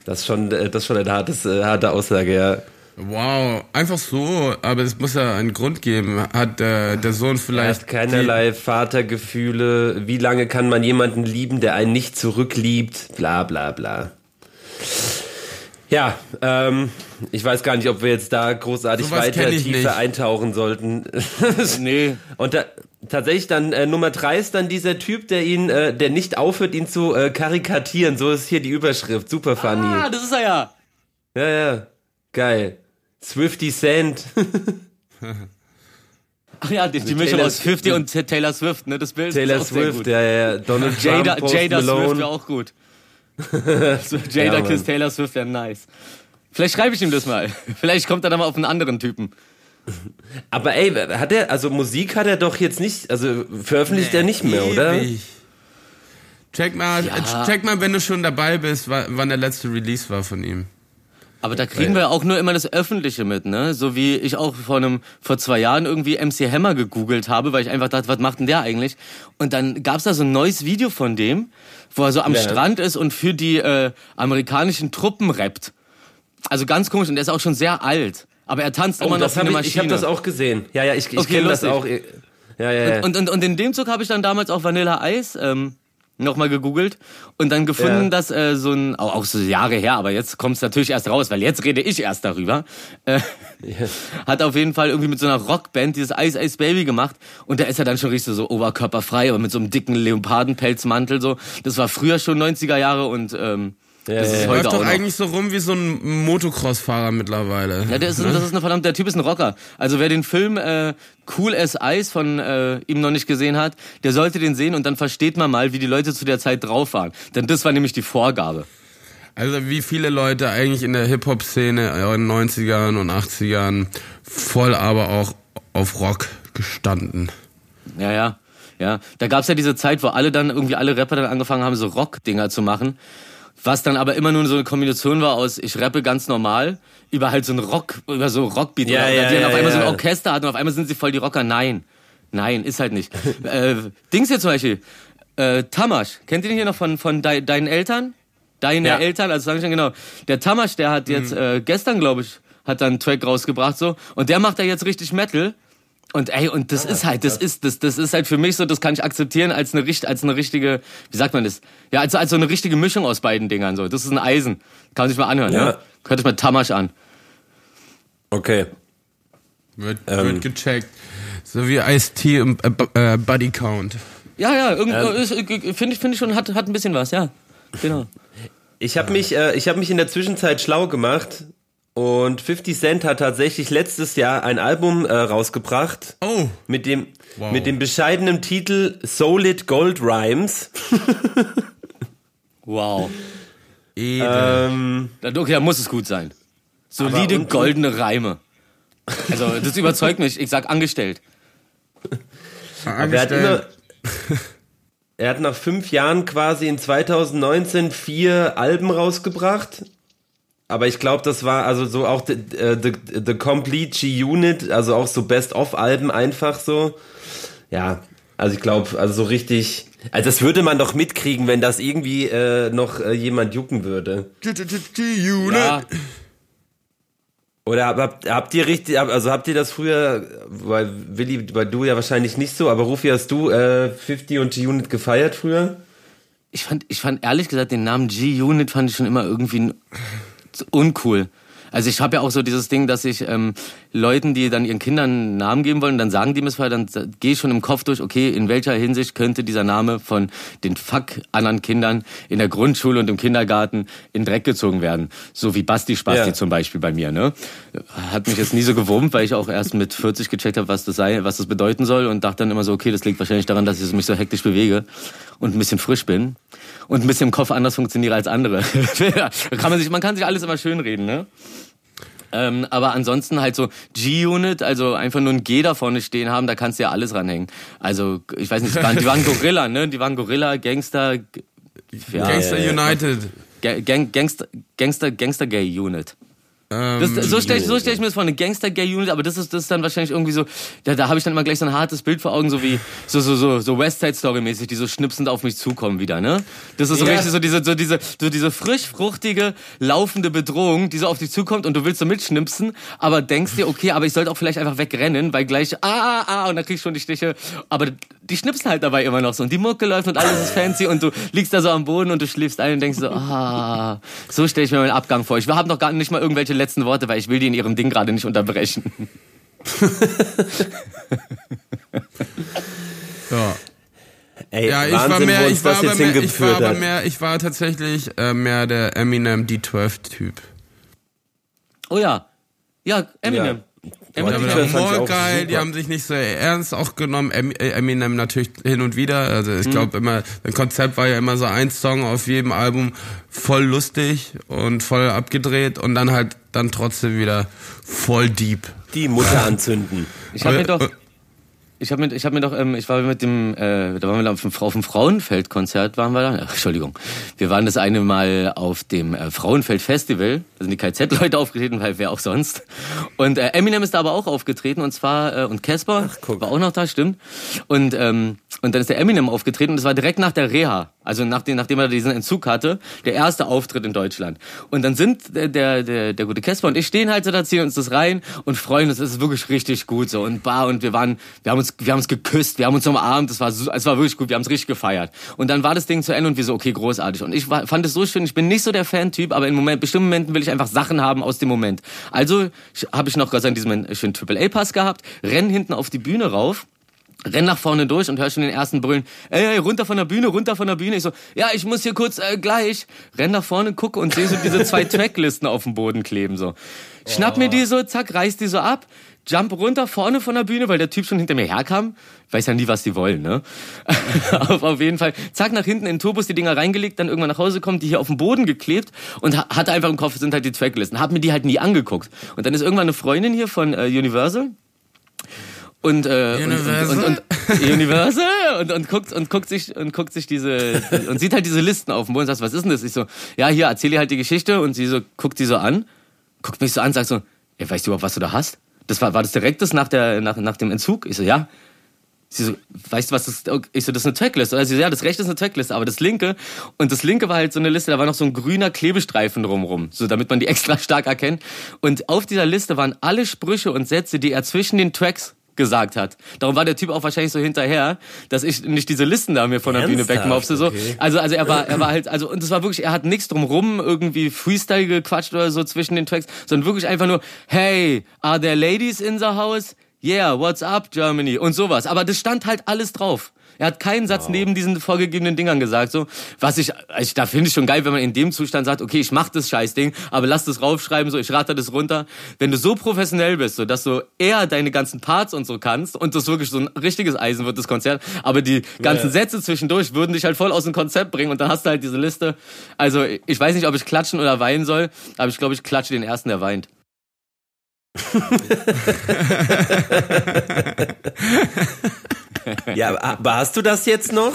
Das ist schon, äh, das ist schon eine hartes, äh, harte Aussage, ja. Wow, einfach so, aber es muss ja einen Grund geben. Hat äh, der Sohn Er vielleicht hat keinerlei Vatergefühle. Wie lange kann man jemanden lieben, der einen nicht zurückliebt? Bla bla bla. Ja, ähm, ich weiß gar nicht, ob wir jetzt da großartig Sowas weiter tiefer nicht. eintauchen sollten. Nee. Und da, tatsächlich dann äh, Nummer drei ist dann dieser Typ, der ihn, äh, der nicht aufhört, ihn zu äh, karikatieren. So ist hier die Überschrift. Super funny. Ah, das ist er ja. Ja, ja. Geil. Swifty Sand. Ach ja, die, die Mischung Taylor- aus 50 und Taylor Swift, ne? Das Bild Taylor ist auch sehr Swift, gut. ja, ja, ja. Donald Jada, Trump, Post Jada Swift Malone. wäre auch gut. so, Jada Ja, Kiss. Taylor Swift wäre nice. Vielleicht schreibe ich ihm das mal. Vielleicht kommt er dann mal auf einen anderen Typen. Aber ey, hat er, also Musik hat er doch jetzt nicht, also veröffentlicht er nicht mehr, oder? Ewig. Check mal, Ja. check mal, wenn du schon dabei bist, wa- wann der letzte Release war von ihm. Aber da kriegen wir auch nur immer das Öffentliche mit, ne? So wie ich auch vor einem, vor zwei Jahren irgendwie MC Hammer gegoogelt habe, weil ich einfach dachte, was macht denn der eigentlich? Und dann gab's da so ein neues Video von dem, wo er so am Ja. Strand ist und für die äh, amerikanischen Truppen rappt. Also ganz komisch und der ist auch schon sehr alt. Aber er tanzt Oh, immer noch das wie eine ich, Maschine. ich habe das auch gesehen. Ja, ja, ich, ich Okay, kenne das auch. Ja, ja, ja. Und, und, und in dem Zug habe ich dann damals auch Vanilla Ice ähm, nochmal gegoogelt und dann gefunden, Ja. dass äh, so ein, auch, auch so Jahre her, aber jetzt kommt es natürlich erst raus, weil jetzt rede ich erst darüber. Äh, Hat auf jeden Fall irgendwie mit so einer Rockband dieses Ice Ice Baby gemacht und da ist er dann schon richtig so, so oberkörperfrei, aber mit so einem dicken Leopardenpelzmantel so. Das war früher schon 90er Jahre und ähm, Ja, das ja, ist ja. heute Läuft auch doch eigentlich so rum wie so ein Motocross-Fahrer mittlerweile. Ja, der ist, das ist eine verdammt, der Typ ist ein Rocker. Also wer den Film äh, Cool as Ice von äh, ihm noch nicht gesehen hat, der sollte den sehen und dann versteht man mal, wie die Leute zu der Zeit drauf waren. Denn das war nämlich die Vorgabe. Also wie viele Leute eigentlich in der Hip-Hop-Szene in den 90ern und 80ern voll aber auch auf Rock gestanden. Ja, ja. Ja, da gab's ja diese Zeit, wo alle dann irgendwie alle Rapper dann angefangen haben, so Rock-Dinger zu machen. Was dann aber immer nur so eine Kombination war aus, ich rappe ganz normal, über halt so ein Rock, über so Rockbeat, Ja, oder, ja, die dann ja, auf einmal so ein. Orchester hatten und auf einmal sind sie voll die Rocker. Nein. Nein, ist halt nicht. äh, Dings hier zum Beispiel, äh, Tamasch, kennt ihr den hier noch von, von dei- deinen Eltern? Deine. Eltern, also sag ich schon genau. Der Tamasch, der hat jetzt, äh, gestern, glaube ich, hat dann einen Track rausgebracht so und der macht da jetzt richtig Metal. Und ey, und das ist halt, das ist, das, das ist halt für mich so, das kann ich akzeptieren als eine, richt- als eine richtige, wie sagt man das? Ja, als, als so eine richtige Mischung aus beiden Dingern, so. Das ist ein Eisen. Kann man sich mal anhören, Ja. ja? Hört euch mal Tamasch an. Okay. Wird, Ähm. wird gecheckt. So wie Ice-T im äh, äh, Body Count. Ja, ja, Ähm. finde ich, finde ich schon, hat, hat ein bisschen was, ja. Genau. Ich habe mich, äh, ich habe mich in der Zwischenzeit schlau gemacht und 50 Cent hat tatsächlich letztes Jahr ein Album äh, rausgebracht Oh, mit dem Wow. mit dem bescheidenen Titel Solid Gold Rhymes. Wow. Ähm, Okay, da muss es gut sein. Solide und- goldene Reime. Also, das überzeugt mich. Ich sag angestellt. aber er hat immer er hat nach fünf Jahren quasi in 2019 vier Alben rausgebracht. Aber ich glaube, das war also so auch the, äh, the, the Complete G-Unit, also auch so Best-of-Alben einfach so. Ja, also ich glaube, also so richtig, also das würde man doch mitkriegen, wenn das irgendwie äh, noch äh, jemand jucken würde. G-Unit. Ja, Oder habt, habt ihr richtig, also habt ihr das früher, weil Willi, weil du ja wahrscheinlich nicht so, aber Rufi, hast du äh, 50 und G-Unit gefeiert früher? ich fand, ich fand ehrlich gesagt den Namen G-Unit fand ich schon immer irgendwie uncool. Also ich habe ja auch so dieses Ding, dass ich ähm, Leuten, die dann ihren Kindern einen Namen geben wollen, dann sagen die mir vorher, dann gehe ich schon im Kopf durch, okay, in welcher Hinsicht könnte dieser Name von den fuck anderen Kindern in der Grundschule und im Kindergarten in Dreck gezogen werden. So wie Basti Spasti Ja. zum Beispiel bei mir, ne? Hat mich jetzt nie so gewurmt, weil ich auch erst mit 40 gecheckt habe, was das sei, was das bedeuten soll und dachte dann immer so, okay, das liegt wahrscheinlich daran, dass ich mich so hektisch bewege und ein bisschen frisch bin und ein bisschen im Kopf anders funktioniere als andere. Kann man sich, man kann sich alles immer schön reden, ne? Ähm, aber ansonsten halt so G-Unit, also einfach nur ein G da vorne stehen haben, da kannst du ja alles ranhängen. Also, ich weiß nicht, die waren, die waren Gorilla, ne? Die waren Gorilla, Gangster, ja, Gangster. United. Ga- Gang, Gangster, Gangster, Gangster Gay Unit. Ähm, Das, so stelle ich, so stell ich mir das vor, eine Gangster-Gay-Unit, aber das ist, das ist dann wahrscheinlich irgendwie so, da, da habe ich dann immer gleich so ein hartes Bild vor Augen, so wie, so, so, so, so West Side Story-mäßig, die so schnipsend auf mich zukommen wieder, ne? Das ist so Ja. richtig so diese, so diese, so diese frisch, fruchtige, laufende Bedrohung, die so auf dich zukommt und du willst so mitschnipsen, aber denkst dir, okay, aber ich sollte auch vielleicht einfach wegrennen, weil gleich, ah, ah, ah, und dann kriegst du schon die Stiche, aber die schnipsen halt dabei immer noch so und die Mucke läuft und alles ist fancy und du liegst da so am Boden und du schläfst ein und denkst so, ah, so stelle ich mir meinen Abgang vor. Ich habe noch gar nicht mal irgendwelche letzten Worte, weil ich will die in ihrem Ding gerade nicht unterbrechen. Ja. Ey, Ja, ich Wahnsinn, war mehr, ich war mehr, ich war hingeführt aber hat. mehr, ich war tatsächlich äh, mehr der Eminem D12-Typ. Oh ja. Ja, Eminem. Ja, Ich Humor auch geil, die haben sich nicht so ernst auch genommen. Äh, Eminem natürlich hin und wieder. Also Mhm. ich glaube immer, ein Konzept war ja immer so ein Song auf jedem Album voll lustig und voll abgedreht und dann halt dann trotzdem wieder voll deep. Die Mutter anzünden. Ich habe mir doch äh, Ich habe mir, ich habe mir doch, ähm, ich war mit dem, äh, da waren wir da auf dem, auf dem Frauenfeld-Konzert, waren wir da. Ach, Entschuldigung. Wir waren das eine Mal auf dem äh, Frauenfeld-Festival. Da sind die KZ-Leute aufgetreten, weil wer auch sonst. Und äh, Eminem ist da aber auch aufgetreten und zwar äh, und Casper war auch noch da, stimmt. Und ähm, und dann ist der Eminem aufgetreten und das war direkt nach der Reha, also nachdem, nachdem er diesen Entzug hatte, der erste Auftritt in Deutschland. Und dann sind der der der, der gute Casper und ich stehen halt so da, ziehen uns das rein und freuen uns. Es ist wirklich richtig gut so und bar und wir waren, wir haben uns, wir haben uns geküsst, wir haben uns umarmt. Es war, es war wirklich gut. Wir haben es richtig gefeiert. Und dann war das Ding zu Ende und wir so, okay, großartig. Und ich war, fand es so schön. Ich bin nicht so der Fan-Typ, aber in Moment, bestimmten Momenten will ich einfach Sachen haben aus dem Moment. Also habe ich noch Gott sei Dank diesen schönen Triple A Pass gehabt, renn hinten auf die Bühne rauf renn nach vorne durch und hör schon den ersten Brüllen, ey, ey, runter von der Bühne, runter von der Bühne. Ich so, ja, ich muss hier kurz äh, gleich. Renn nach vorne, gucke und sehe so diese zwei Tracklisten auf dem Boden kleben so. Schnapp mir die so, zack, reiß die so ab, jump runter vorne von der Bühne, weil der Typ schon hinter mir herkam. Weiß ja nie, was die wollen, ne? auf, auf jeden Fall. Zack, nach hinten in den Turbus die Dinger reingelegt, dann irgendwann nach Hause kommen, die hier auf dem Boden geklebt und ha hatte einfach im Kopf, sind halt die Tracklisten. Hab mir die halt nie angeguckt. Und dann ist irgendwann eine Freundin hier von äh, Universal, und, äh, Universal? Und, und, und, Universal und, und guckt und guckt sich und guckt sich diese und sieht halt diese Listen auf dem Boden und sagt, was ist denn das? Ich so, ja, hier erzähl ihr halt die Geschichte und sie so guckt die so an, guckt mich so an, sagt so, ja, weißt du überhaupt, was du da hast? Das war war das direkt das nach der nach, nach dem Entzug? Ich so, ja. Sie so, weißt du, was das ist? Ich so, das ist eine Tracklist. Oder sie so, ja, das rechte ist eine Tracklist, aber das linke, und das linke war halt so eine Liste, da war noch so ein grüner Klebestreifen drumrum, so damit man die extra stark erkennt. Und auf dieser Liste waren alle Sprüche und Sätze, die er zwischen den Tracks gesagt hat. Darum war der Typ auch wahrscheinlich so hinterher, dass ich nicht diese Listen da mir von der Bühne Ernsthaft? wegmopse. So. Okay. Also, also er war, er war halt, also, und es war wirklich, er hat nichts drumrum irgendwie Freestyle gequatscht oder so zwischen den Tracks, sondern wirklich einfach nur, hey, are there ladies in the house? Yeah, what's up, Germany? Und sowas. Aber das stand halt alles drauf. Er hat keinen Satz neben diesen vorgegebenen Dingern gesagt, so. Was ich, ich da finde ich schon geil, wenn man in dem Zustand sagt, okay, ich mach das Scheißding, aber lass das raufschreiben, so, ich rate das runter. Wenn du so professionell bist, so, dass du eher deine ganzen Parts und so kannst und das wirklich so ein richtiges Eisen wird, das Konzert, aber die ganzen Ja. Sätze zwischendurch würden dich halt voll aus dem Konzept bringen und dann hast du halt diese Liste. Also, ich weiß nicht, ob ich klatschen oder weinen soll, aber ich glaube, ich klatsche den ersten, der weint. Ja, aber hast du das jetzt noch?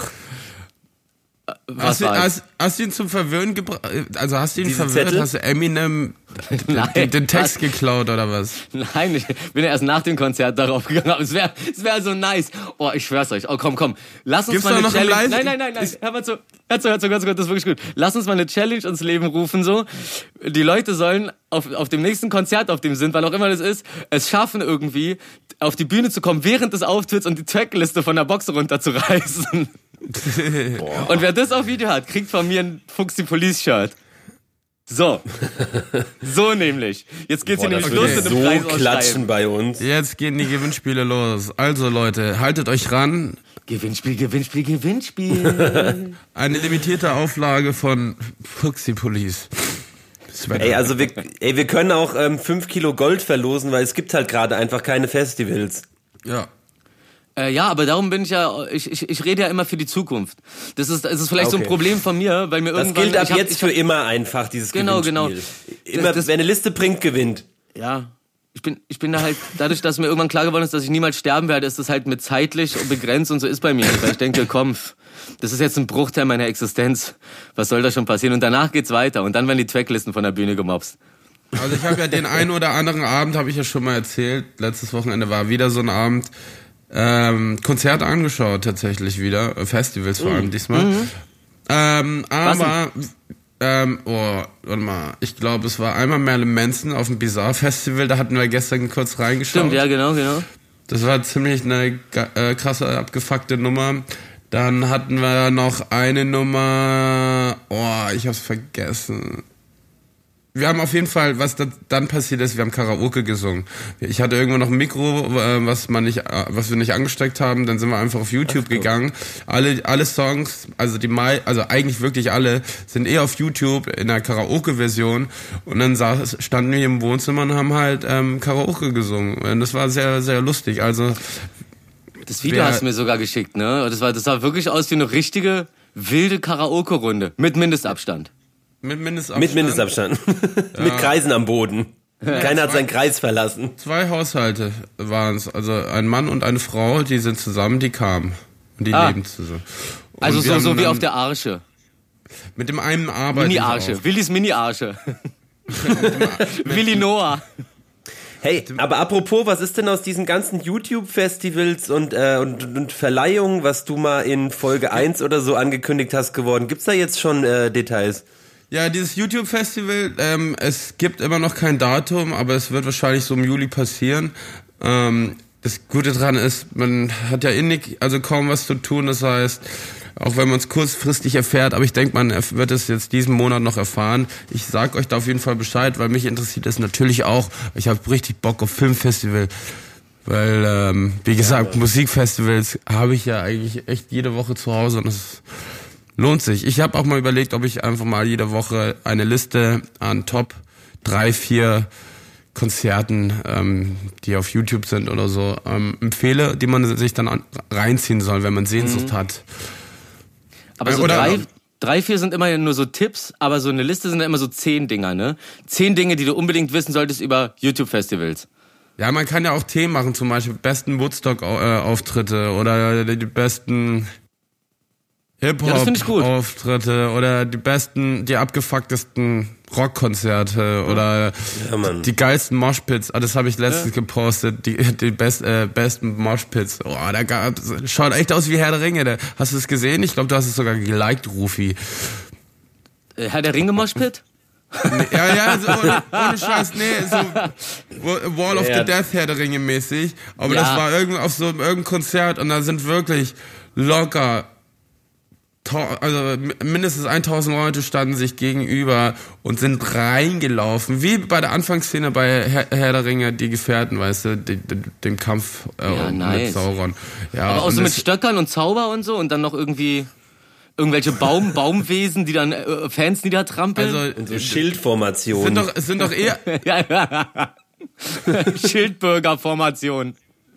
Was Hast du, hast, hast du ihn zum Verwirren gebracht? Also hast du ihn Diese verwirrt? Zettel? Hast du Eminem Nein, den, den Text was? geklaut oder was? Nein, ich bin ja erst nach dem Konzert darauf gegangen. Aber es wäre es wär so nice. Oh, ich schwör's euch. Oh, komm, komm. Lass uns Gibt's mal eine noch Challenge. Live- Nein, nein, nein, nein. Hör mal zu. Hör zu, hör zu, ganz kurz. Das ist wirklich gut. Lass uns mal eine Challenge ins Leben rufen, so. Die Leute sollen auf, auf dem nächsten Konzert, auf dem sie sind, wann auch immer das ist, es schaffen irgendwie, auf die Bühne zu kommen während des Auftritts und die Trackliste von der Box runterzureißen. Und wer das auf Video hat, kriegt von mir ein Fuchs die Police Shirt. So. So nämlich. Jetzt geht's Boah, hier das nämlich los mit so dem Preisausschreiben. klatschen bei uns. Jetzt gehen die Gewinnspiele los. Also Leute, haltet euch ran. Gewinnspiel, Gewinnspiel, Gewinnspiel. Eine limitierte Auflage von Fuxi Police. Ey, also wir, ey, wir können auch ähm, 5 Kilo Gold verlosen, weil es gibt halt gerade einfach keine Festivals. ja. Äh, ja, aber darum bin ich ja, ich, ich, ich rede ja immer für die Zukunft. Das ist, das ist vielleicht so ein Okay. Problem von mir, weil mir Das irgendwann... gilt ab hab, jetzt für immer einfach, dieses Genau, Gewinnspiel. genau. Immer, Das- wer eine Liste bringt, gewinnt. Ja. Ich bin, ich bin da halt, dadurch, dass mir irgendwann klar geworden ist, dass ich niemals sterben werde, ist das halt mit zeitlich begrenzt und so ist bei mir. Weil ich denke, komm, das ist jetzt ein Bruchteil meiner Existenz. Was soll da schon passieren? Und danach geht's weiter. Und dann werden die Tracklisten von der Bühne gemobst. Also ich habe ja den einen oder anderen Abend, habe ich ja schon mal erzählt, letztes Wochenende war wieder so ein Abend, ähm, Konzerte angeschaut tatsächlich wieder, äh, Festivals vor allem diesmal. Ähm, aber, ähm, oh, warte mal, ich glaube es war einmal Marilyn Manson auf dem Bizarre Festival, da hatten wir gestern kurz reingeschaut. Stimmt, ja, genau, genau. Das war ziemlich eine äh, krasse, abgefuckte Nummer. Dann hatten wir noch eine Nummer. Oh, ich hab's vergessen wir haben auf jeden Fall, was dann passiert ist, wir haben Karaoke gesungen. Ich hatte irgendwo noch ein Mikro, äh, was man nicht, äh, was wir nicht angesteckt haben. Dann sind wir einfach auf YouTube gegangen. Alle, alle Songs, also die Mai, also eigentlich wirklich alle, sind eh auf YouTube in der Karaoke-Version. Und dann saß, standen wir im Wohnzimmer und haben halt ähm, Karaoke gesungen. Und das war sehr, sehr lustig. Also das Video hast du mir sogar geschickt, ne? Das war, das sah wirklich aus wie eine richtige wilde Karaoke-Runde mit Mindestabstand. Mit Mindestabstand. Mit Mindestabstand. Ja. Mit Kreisen am Boden. Keiner hat seinen Kreis verlassen. Zwei Haushalte waren es. Also ein Mann und eine Frau, die sind zusammen, die kamen. Und die ah. leben zusammen. Und also so, so wie auf der Arsche. Mit dem einen arbeiten Mini-Arsche. Willis Mini-Arsche. Willi Noah. Hey, aber apropos, was ist denn aus diesen ganzen YouTube-Festivals und, äh, und, und Verleihungen, was du mal in Folge 1 oder so angekündigt hast, geworden? Gibt's da jetzt schon äh, Details? Ja, dieses YouTube-Festival, ähm, es gibt immer noch kein Datum, aber es wird wahrscheinlich so im Juli passieren. Ähm, das Gute dran ist, man hat ja innig, also kaum was zu tun. Das heißt, auch wenn man es kurzfristig erfährt, aber ich denke, man wird es jetzt diesen Monat noch erfahren. Ich sag euch da auf jeden Fall Bescheid, weil mich interessiert es natürlich auch. Ich habe richtig Bock auf Filmfestival. Weil, ähm, wie gesagt, ja, Musikfestivals habe ich ja eigentlich echt jede Woche zu Hause und das lohnt sich. Ich habe auch mal überlegt, ob ich einfach mal jede Woche eine Liste an Top drei, vier Konzerten, ähm, die auf YouTube sind oder so, ähm, empfehle, die man sich dann an, reinziehen soll, wenn man Sehnsucht mhm. hat. Aber so oder, drei, drei, vier sind immer nur so Tipps, aber so eine Liste sind immer so zehn Dinger, ne? Zehn Dinge, die du unbedingt wissen solltest über YouTube-Festivals. Ja, man kann ja auch Themen machen, zum Beispiel besten Woodstock-Auftritte äh, oder die besten Hip-Hop-Auftritte oder die besten, die abgefucktesten Rockkonzerte oder ja, die geilsten Moshpits. Ah, das habe ich letztens ja. gepostet. Die, die best, äh, besten Moshpits. Oh, da gab, schaut echt aus wie Herr der Ringe. Da, hast du es gesehen? Ich glaube, du hast es sogar geliked, Rufi. Äh, Herr der Ringe Moshpit? ja, ja, so ohne, ohne Scheiß, nee, so Wall of ja. the Death Herr der Ringe mäßig. Aber ja. das war irgend auf so irgendein Konzert und da sind wirklich locker also mindestens 1000 Leute standen sich gegenüber und sind reingelaufen, wie bei der Anfangsszene bei Herr, Herr der Ringe, die Gefährten, weißt du, die, die, dem Kampf äh, ja, nice. mit Sauron. Ja, Aber auch so mit Stöckern und Zauber und so und dann noch irgendwie irgendwelche Baum, Baumwesen, die dann äh, Fans niedertrampeln. Also in so Schildformationen. Sind doch, sind doch eher... ja, ja. Schildbürgerformation.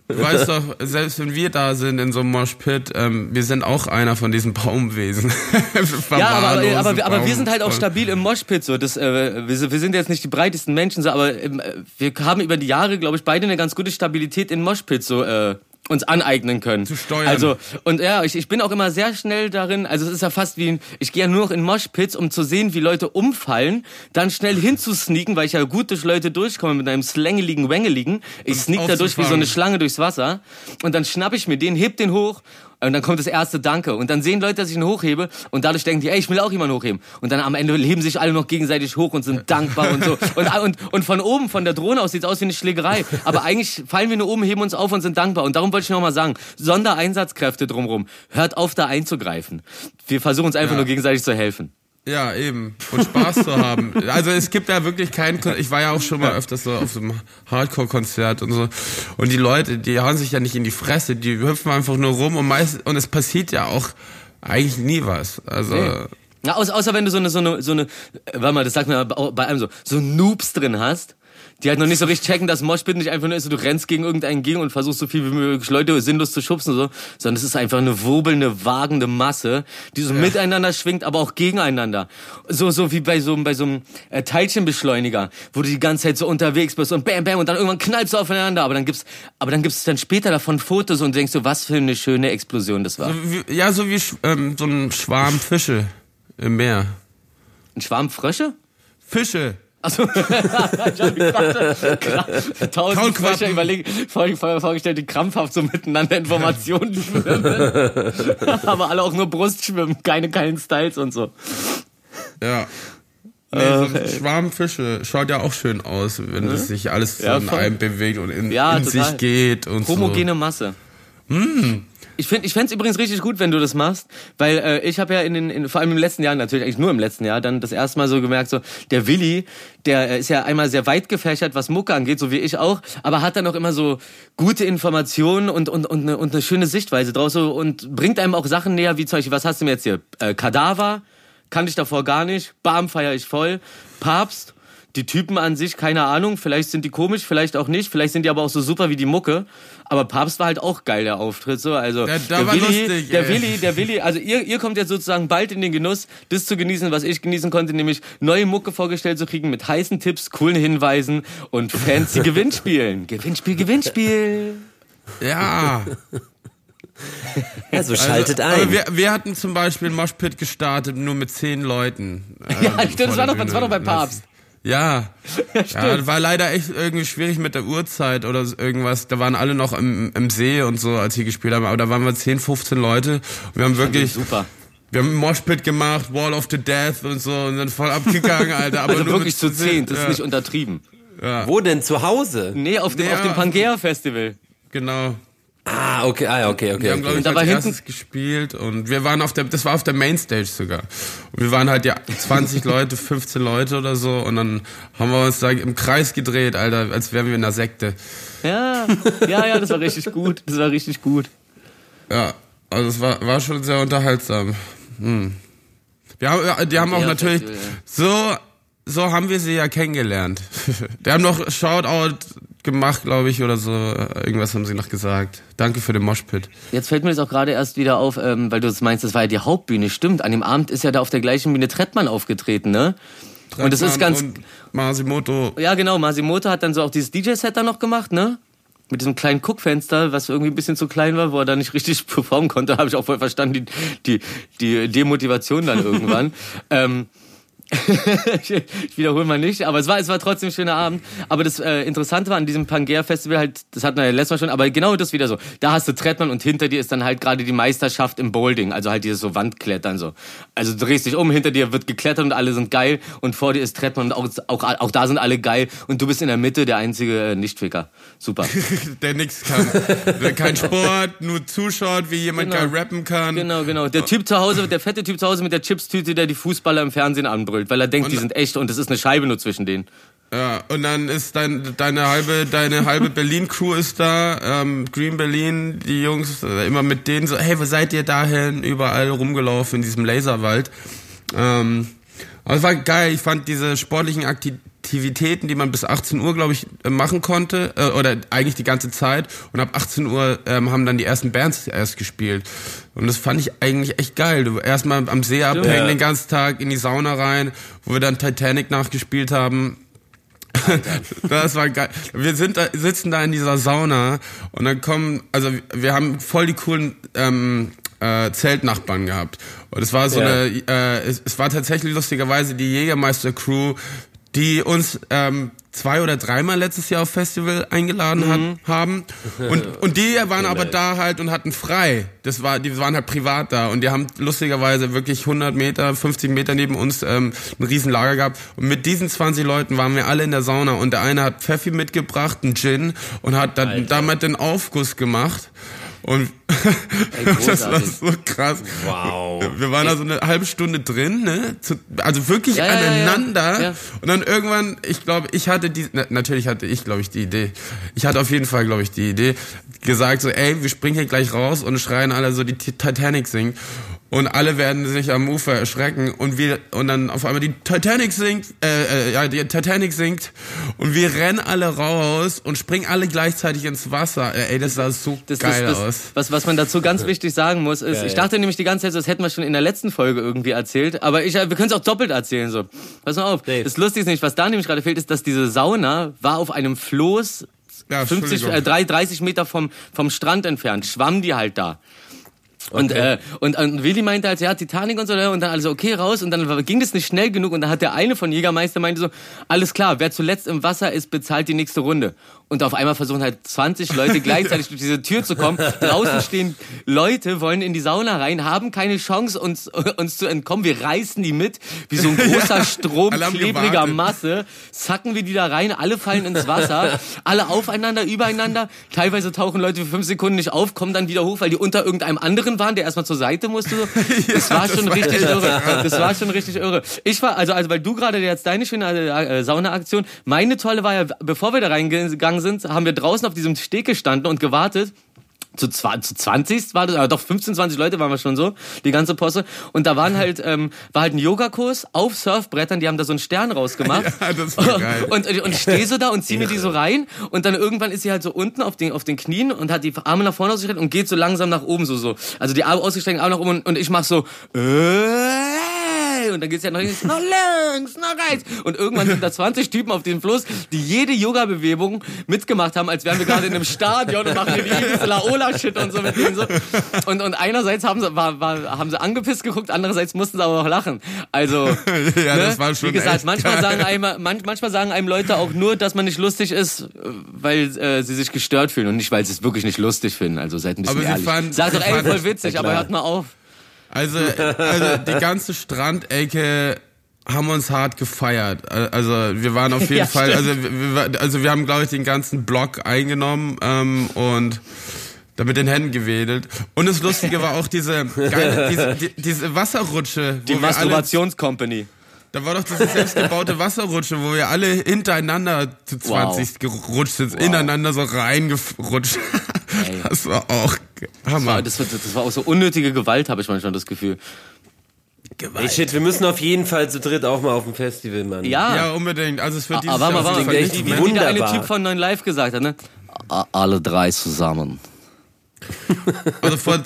Du weißt doch, selbst wenn wir da sind in so einem Moshpit, ähm, wir sind auch einer von diesen Baumwesen. ja, aber, aber, aber, aber, wir sind halt auch stabil im Moshpit. So. Das, äh, wir, wir sind jetzt nicht die breitesten Menschen, so, aber äh, wir haben über die Jahre, glaube ich, beide eine ganz gute Stabilität in Moshpit so, äh, uns aneignen können. Zu steuern. Also, und ja, ich, ich bin auch immer sehr schnell darin, also es ist ja fast wie ein, ich gehe ja nur noch in Moshpits, um zu sehen, wie Leute umfallen, dann schnell hinzusneaken, weil ich ja gut durch Leute durchkomme mit einem slängeligen, wengeligen. Ich sneak da durch wie so eine Schlange durchs Wasser und dann schnapp ich mir den, heb den hoch und dann kommt das erste Danke. Und dann sehen Leute, dass ich ihn hochhebe und dadurch denken die, ey, ich will auch jemanden hochheben. Und dann am Ende heben sich alle noch gegenseitig hoch und sind dankbar und so. Und, und, und von oben, von der Drohne aus, sieht es aus wie eine Schlägerei. Aber eigentlich fallen wir nur oben, heben uns auf und sind dankbar. Und darum wollte ich nochmal sagen, Sondereinsatzkräfte drumherum. Hört auf, da einzugreifen. Wir versuchen uns einfach ja. nur gegenseitig zu helfen. Ja, eben. Und Spaß zu haben. Also es gibt da wirklich keinen, ich war ja auch schon mal öfters so auf so einem Hardcore-Konzert und so. Und die Leute, die hauen sich ja nicht in die Fresse, die hüpfen einfach nur rum und meist, und es passiert ja auch eigentlich nie was. Also. Nee. Ja, außer, außer wenn du so eine, so eine, so eine, warte mal, das sagt man bei einem so, so Noobs drin hast, die halt noch nicht so richtig checken, dass Moshpit nicht einfach nur ist, du rennst gegen irgendeinen gegen und versuchst so viel wie möglich Leute sinnlos zu schubsen so, sondern es ist einfach eine wobelnde, wagende Masse, die so ja. miteinander schwingt, aber auch gegeneinander. So, so wie bei so, bei so einem äh, Teilchenbeschleuniger, wo du die ganze Zeit so unterwegs bist und bam, bam und dann irgendwann knallst du aufeinander, aber dann gibt's, aber dann gibt's dann später davon Fotos und denkst du, was für eine schöne Explosion das war. So wie, ja, so wie ähm, so ein Schwarm Fische im Meer. Ein Schwarm Frösche? Fische. Also, tausend Frösche überlegen, vorgestellt, die krampfhaft so miteinander Informationen schwimmen. Aber alle auch nur Brust schwimmen, keine geilen Styles und so. Ja. Nee, so ein Schwarm Fische schaut ja auch schön aus, wenn das sich alles so Ja, in einem bewegt und in, Ja, in sich geht und Homogene Masse. Ich finde ich fänd's übrigens richtig gut, wenn du das machst, weil äh, ich habe ja in den, in, vor allem im letzten Jahr, natürlich eigentlich nur im letzten Jahr, dann das erste Mal so gemerkt, so der Willi, der äh, ist ja einmal sehr weit gefächert, was Mucke angeht, so wie ich auch, aber hat dann auch immer so gute Informationen und und und eine und eine schöne Sichtweise draus so, und bringt einem auch Sachen näher, wie zum Beispiel, was hast du mir jetzt hier? Äh, Kadaver, kannte ich davor gar nicht, Bam feier ich voll, Papst, die Typen an sich, keine Ahnung, vielleicht sind die komisch, vielleicht auch nicht, vielleicht sind die aber auch so super wie die Mucke. Aber Papst war halt auch geil, der Auftritt, so, also. Der- der war Willi, lustig, der. Willi, der Willi, also ihr, ihr kommt jetzt sozusagen bald in den Genuss, das zu genießen, was ich genießen konnte, nämlich neue Mucke vorgestellt zu kriegen mit heißen Tipps, coolen Hinweisen und fancy Gewinnspielen. Gewinnspiel, Gewinnspiel. Ja. Also schaltet Also, ein. wir, wir hatten zum Beispiel Moshpit gestartet, nur mit zehn Leuten. Ja, ähm, stimmt, das war der doch- das war doch bei. Papst. Ja. ja, das war leider echt irgendwie schwierig mit der Uhrzeit oder so irgendwas. Da waren alle noch im, im See und so, als sie gespielt haben. Aber da waren wir 10, 15 Leute. Und wir haben wirklich, Super. wir haben Moshpit gemacht, Wall of the Death und so und sind voll abgegangen, Alter. Aber Also nur wirklich zu zehn, das ist ja, nicht untertrieben. Wo denn? Zu Hause? Nee, auf dem, Nee, auf dem ja. Pangea Festival. Genau. Ah, okay, ah, ja, okay, Wir okay. haben, glaube okay. ich, als hinten- erstes gespielt und wir waren auf der, das war auf der Mainstage sogar. Und wir waren halt ja 20 Leute, 15 Leute oder so und dann haben wir uns da im Kreis gedreht, Alter, als wären wir in einer Sekte. Ja, ja, ja, das war richtig gut. Das war richtig gut. Ja, also es war, war schon sehr unterhaltsam. Hm. Wir haben, ja, die haben auch Ja, natürlich, Festival, so, so haben wir sie ja kennengelernt. Die haben noch Shoutout gemacht, glaube ich, oder so. Irgendwas haben sie noch gesagt. Danke für den Moshpit. Jetzt fällt mir das auch gerade erst wieder auf, ähm, weil du das meinst, das war ja die Hauptbühne. Stimmt, an dem Abend ist ja da auf der gleichen Bühne Trettmann aufgetreten, ne? und das ist ganz, Masimoto. ja genau, Masimoto hat dann so auch dieses DJ-Set da noch gemacht, ne? Mit diesem kleinen Guckfenster, was irgendwie ein bisschen zu klein war, wo er da nicht richtig performen konnte, habe ich auch voll verstanden, die, die, die Demotivation dann irgendwann. ähm, ich wiederhole mal nicht, aber es war, es war trotzdem ein schöner Abend. Aber das äh, Interessante war an diesem Pangea Festival halt, das hatten wir ja letztes Mal schon, aber genau das wieder so. Da hast du Trettmann und hinter dir ist dann halt gerade die Meisterschaft im Boulding, also halt dieses so Wandklettern so. Also du drehst dich um, hinter dir wird geklettert und alle sind geil und vor dir ist Trettmann und auch, auch, auch da sind alle geil und du bist in der Mitte der einzige äh, Nichtficker. Super. der nix kann. Der kein Sport, nur zuschaut, wie jemand Genau. geil rappen kann. Genau, genau. Der Typ zu Hause, der fette Typ zu Hause mit der Chipstüte, der die Fußballer im Fernsehen anbrüllt, weil er denkt, die sind echt und es ist eine Scheibe nur zwischen denen. Ja, und dann ist dein, deine halbe, deine halbe Berlin-Crew ist da, ähm, Green Berlin, die Jungs, äh, immer mit denen so, hey, wo seid ihr dahin? Überall rumgelaufen in diesem Laserwald. Ähm, aber es war geil, ich fand diese sportlichen Aktivitäten, die man bis 18 Uhr, glaube ich, äh, machen konnte, äh, oder eigentlich die ganze Zeit. Und ab 18 Uhr ähm, haben dann die ersten Bands erst gespielt. Und das fand ich eigentlich echt geil. Du erstmal am See abhängen Ja. den ganzen Tag, in die Sauna rein, wo wir dann Titanic nachgespielt haben. Das war geil. Wir sind da, sitzen da in dieser Sauna und dann kommen, also wir haben voll die coolen ähm, äh, Zeltnachbarn gehabt. Und es war so Ja. eine, äh, es, es war tatsächlich lustigerweise die Jägermeister-Crew, die uns ähm, zwei oder dreimal letztes Jahr auf Festival eingeladen hat, haben. Und, und die waren aber da halt und hatten frei. Das war, die waren halt privat da und die haben lustigerweise wirklich 100 Meter, 50 Meter neben uns ähm, ein riesen Lager gehabt. Und mit diesen 20 Leuten waren wir alle in der Sauna und der eine hat Pfeffi mitgebracht, einen Gin und hat dann damit den Aufguss gemacht. Und das war so krass. Wow. Wir waren da so eine halbe Stunde drin, ne? Also wirklich Ja, ja, ja, ja. aneinander. Und dann irgendwann, ich glaube, ich hatte die, na, natürlich hatte ich, glaube ich, die Idee. Ich hatte auf jeden Fall, glaube ich, die Idee, gesagt so, ey, wir springen hier gleich raus und schreien alle so, die Ti- Titanic singt. Und alle werden sich am Ufer erschrecken und wir und dann auf einmal die Titanic singt, äh, äh, ja die Titanic singt und wir rennen alle raus und springen alle gleichzeitig ins Wasser. Äh, Ey, das sah so Das, geil das, das, aus. Was, was man dazu ganz wichtig sagen muss, ist, Geil. ich dachte nämlich die ganze Zeit, das hätten wir schon in der letzten Folge irgendwie erzählt, aber ich, äh, wir können es auch doppelt erzählen, so. Pass mal auf. Dave. Das Lustige ist nämlich, was da nämlich gerade fehlt, ist, dass diese Sauna war auf einem Floß Ja, 50, Entschuldigung. äh, 3, 30 Meter vom, vom Strand entfernt, schwamm die halt da. Und, äh, und, und Willi meinte halt, ja, Titanic und so, und dann also okay, raus, und dann ging das nicht schnell genug, und dann hat der eine von Jägermeister meinte so, alles klar, wer zuletzt im Wasser ist, bezahlt die nächste Runde. Und auf einmal versuchen halt 20 Leute gleichzeitig durch diese Tür zu kommen. Draußen stehen Leute, wollen in die Sauna rein, haben keine Chance, uns, uns zu entkommen. Wir reißen die mit, wie so ein großer Strom klebriger. Masse, zacken wir die da rein, alle fallen ins Wasser, alle aufeinander, übereinander. Teilweise tauchen Leute für fünf Sekunden nicht auf, kommen dann wieder hoch, weil die unter irgendeinem anderen waren, der erstmal zur Seite musste. So. Das war schon war richtig echt irre. Das war schon richtig irre. Ich war, also, also weil du gerade jetzt deine schöne äh, Sauna-Aktion, meine tolle war ja, bevor wir da reingegangen sind, haben wir draußen auf diesem Steg gestanden und gewartet. Zu, zu 20 war das, aber doch 15, 20 Leute waren wir schon so, die ganze Posse. Und da waren halt, ähm, war halt ein Yogakurs auf Surfbrettern, die haben da so einen Stern rausgemacht. Ja, das war geil. Und, und ich stehe so da und ziehe mir die so rein und dann irgendwann ist sie halt so unten auf den, auf den Knien und hat die Arme nach vorne ausgestreckt und geht so langsam nach oben so so. Also die Arme ausgestreckt, Arme nach oben und, und ich mach so äh, und dann geht's ja nach links, nach links, nach rechts. Und irgendwann sind da 20 Typen auf dem Fluss, die jede Yoga-Bewegung mitgemacht haben, als wären wir gerade in einem Stadion und machen hier die übelste Laola-Shit und so mit denen so. Und, und einerseits haben sie, war, war, haben sie angepisst geguckt, andererseits mussten sie aber auch lachen. Also, Ja, ne? das war schon Wie gesagt, manchmal geil. sagen, einem, manch, manchmal sagen einem Leute auch nur, dass man nicht lustig ist, weil äh, sie sich gestört fühlen und nicht, weil sie es wirklich nicht lustig finden. Also seid ein bisschen Aber ehrlich. fanden- Sagt doch, ey, voll witzig, aber hört mal auf. Also, also die ganze Strandecke haben uns hart gefeiert. Also wir waren auf jeden Ja, Fall, stimmt. also wir, also wir haben glaube ich den ganzen Block eingenommen ähm, und da mit den Händen gewedelt. Und das Lustige war auch diese geile, diese, die, diese Wasserrutsche. Die Masturbationscompany. Da war doch diese selbstgebaute Wasserrutsche, wo wir alle hintereinander zu 20 gerutscht sind, ineinander so reingerutscht. Ey. Das war auch Hammer. Ah, Das, war- das war auch so unnötige Gewalt, habe ich manchmal das Gefühl. Ey, shit, wir müssen auf jeden Fall zu dritt auch mal auf dem Festival, Mann. Ja, Ja, unbedingt. Also es wird dieses aber warte mal, Jahr wie, echt wie, wie der eine. Typ von 9 Live gesagt hat, ne? Alle drei zusammen. Also vor,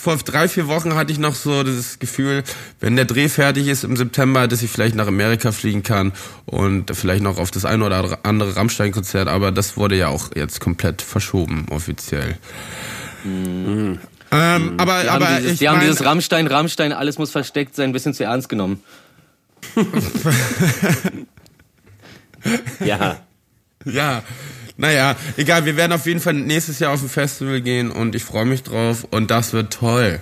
vor drei, vier Wochen hatte ich noch so das Gefühl, wenn der Dreh fertig ist im September, dass ich vielleicht nach Amerika fliegen kann und vielleicht noch auf das eine oder andere Rammstein-Konzert, aber das wurde ja auch jetzt komplett verschoben, offiziell. Ähm, aber Die aber haben dieses, ich die haben mein, dieses Rammstein, Rammstein, alles muss versteckt sein, ein bisschen zu ernst genommen. Ja. ja, naja, egal, wir werden auf jeden Fall nächstes Jahr auf ein Festival gehen und ich freue mich drauf und das wird toll.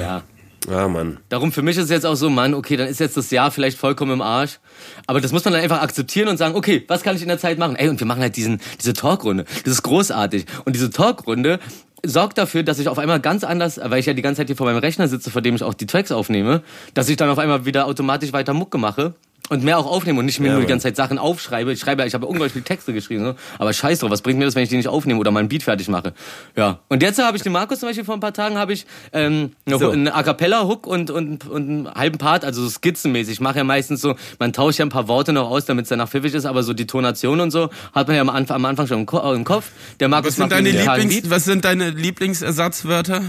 Ja. Ah, Mann. Darum für mich ist es jetzt auch so, Mann, okay, dann ist jetzt das Jahr vielleicht vollkommen im Arsch. Aber das muss man dann einfach akzeptieren und sagen, okay, was kann ich in der Zeit machen? Ey, und wir machen halt diesen, diese Talkrunde. Das ist großartig. Und diese Talkrunde sorgt dafür, dass ich auf einmal ganz anders, weil ich ja die ganze Zeit hier vor meinem Rechner sitze, vor dem ich auch die Tracks aufnehme, dass ich dann auf einmal wieder automatisch weiter Mucke mache. Und mehr auch aufnehme und nicht mir Ja, nur die ganze Zeit Sachen aufschreibe. Ich schreibe, ich habe unglaublich viele Texte geschrieben, ne? aber scheiß drauf, was bringt mir das, wenn ich die nicht aufnehme oder mal ein Beat fertig mache? Ja. Und jetzt habe ich den Markus zum Beispiel vor ein paar Tagen habe ich ähm, So. einen A cappella Hook und, und, und einen halben Part, also so skizzenmäßig. Ich mache ja meistens so, man tauscht ja ein paar Worte noch aus, damit es danach pfiffig ist, aber so die Tonation und so hat man ja am Anfang, am Anfang schon im, Ko im Kopf. Der Markus Was sind macht deine, Lieblings, was sind deine Lieblingsersatzwörter?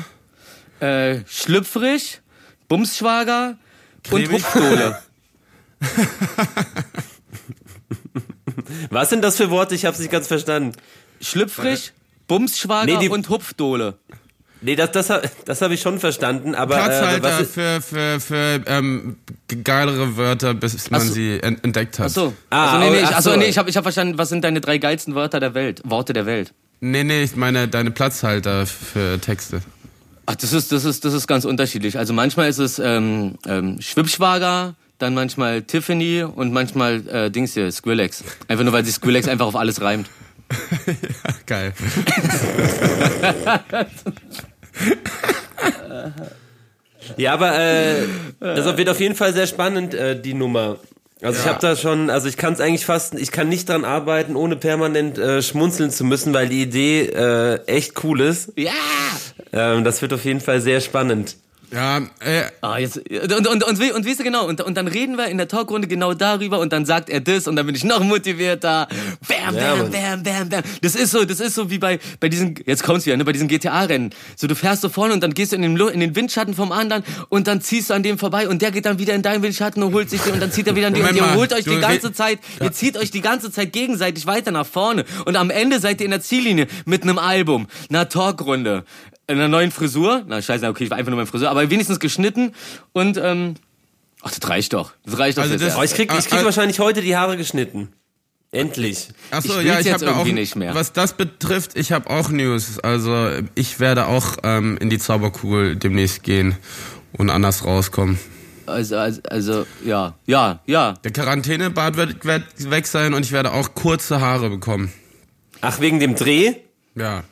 Äh, schlüpfrig, Bumsschwager und Klebig. Hupfdohle. Was sind das für Worte? Ich hab's nicht ganz verstanden. Schlüpfrig, Bumsschwager Nee, die- und Hupfdohle. Nee, das, das, das habe ich schon verstanden, aber äh, Platzhalter was ist, für, für, für ähm, geilere Wörter, bis man so. sie en entdeckt hat. Achso. Ah, Achso, nee, nee, oh, ich, ach achso, so. nee, ich habe ich hab verstanden, was sind deine drei geilsten Wörter der Welt? Worte der Welt. Nee, nee, ich meine deine Platzhalter für Texte. Ach, das ist, das ist, das ist ganz unterschiedlich. Also manchmal ist es ähm, ähm, Schwibschwager, dann manchmal Tiffany und manchmal äh, Dings hier, Skrillex. Einfach nur, weil sich Skrillex einfach auf alles reimt. Geil. Ja, aber äh, das wird auf jeden Fall sehr spannend, äh, die Nummer. Also ich Ja. habe da schon, also ich kann es eigentlich fast, ich kann nicht dran arbeiten, ohne permanent äh, schmunzeln zu müssen, weil die Idee äh, echt cool ist. Ja! Ähm, das wird auf jeden Fall sehr spannend. Ja, äh, Ah, jetzt, und, und, und, wie- und wie ist genau? Und, und dann reden wir in der Talkrunde genau darüber und dann sagt er das und dann bin ich noch motivierter. Bam, Ja, bam, bam, bam, bam. Das ist so, das ist so wie bei, bei diesen, jetzt kommt's wieder, ne, bei diesen GTA-Rennen. So, du fährst so vorne und dann gehst du in den, in den Windschatten vom anderen und dann ziehst du an dem vorbei und der geht dann wieder in deinen Windschatten und holt sich den und dann zieht er wieder in den und ihr mal, holt euch du die ganze Zeit, ihr zieht euch die ganze Zeit gegenseitig weiter nach vorne und am Ende seid ihr in der Ziellinie mit einem Album, einer Talkrunde in einer neuen Frisur. Na scheiße, okay, ich war einfach nur meine Frisur, aber wenigstens geschnitten und ähm, ach, das reicht doch. Das reicht doch. Also jetzt das- Oh, ich krieg, ich krieg Äh, äh, wahrscheinlich heute die Haare geschnitten. Endlich. Achso, Ich ja, ich habe auch, irgendwie nicht mehr. was das betrifft, ich habe auch News. Also ich werde auch ähm, in die Zauberkugel demnächst gehen und anders rauskommen. Also, also, also, ja, ja, ja. Der Quarantänebart wird, wird weg sein und ich werde auch kurze Haare bekommen. Ach, wegen dem Dreh? Ja.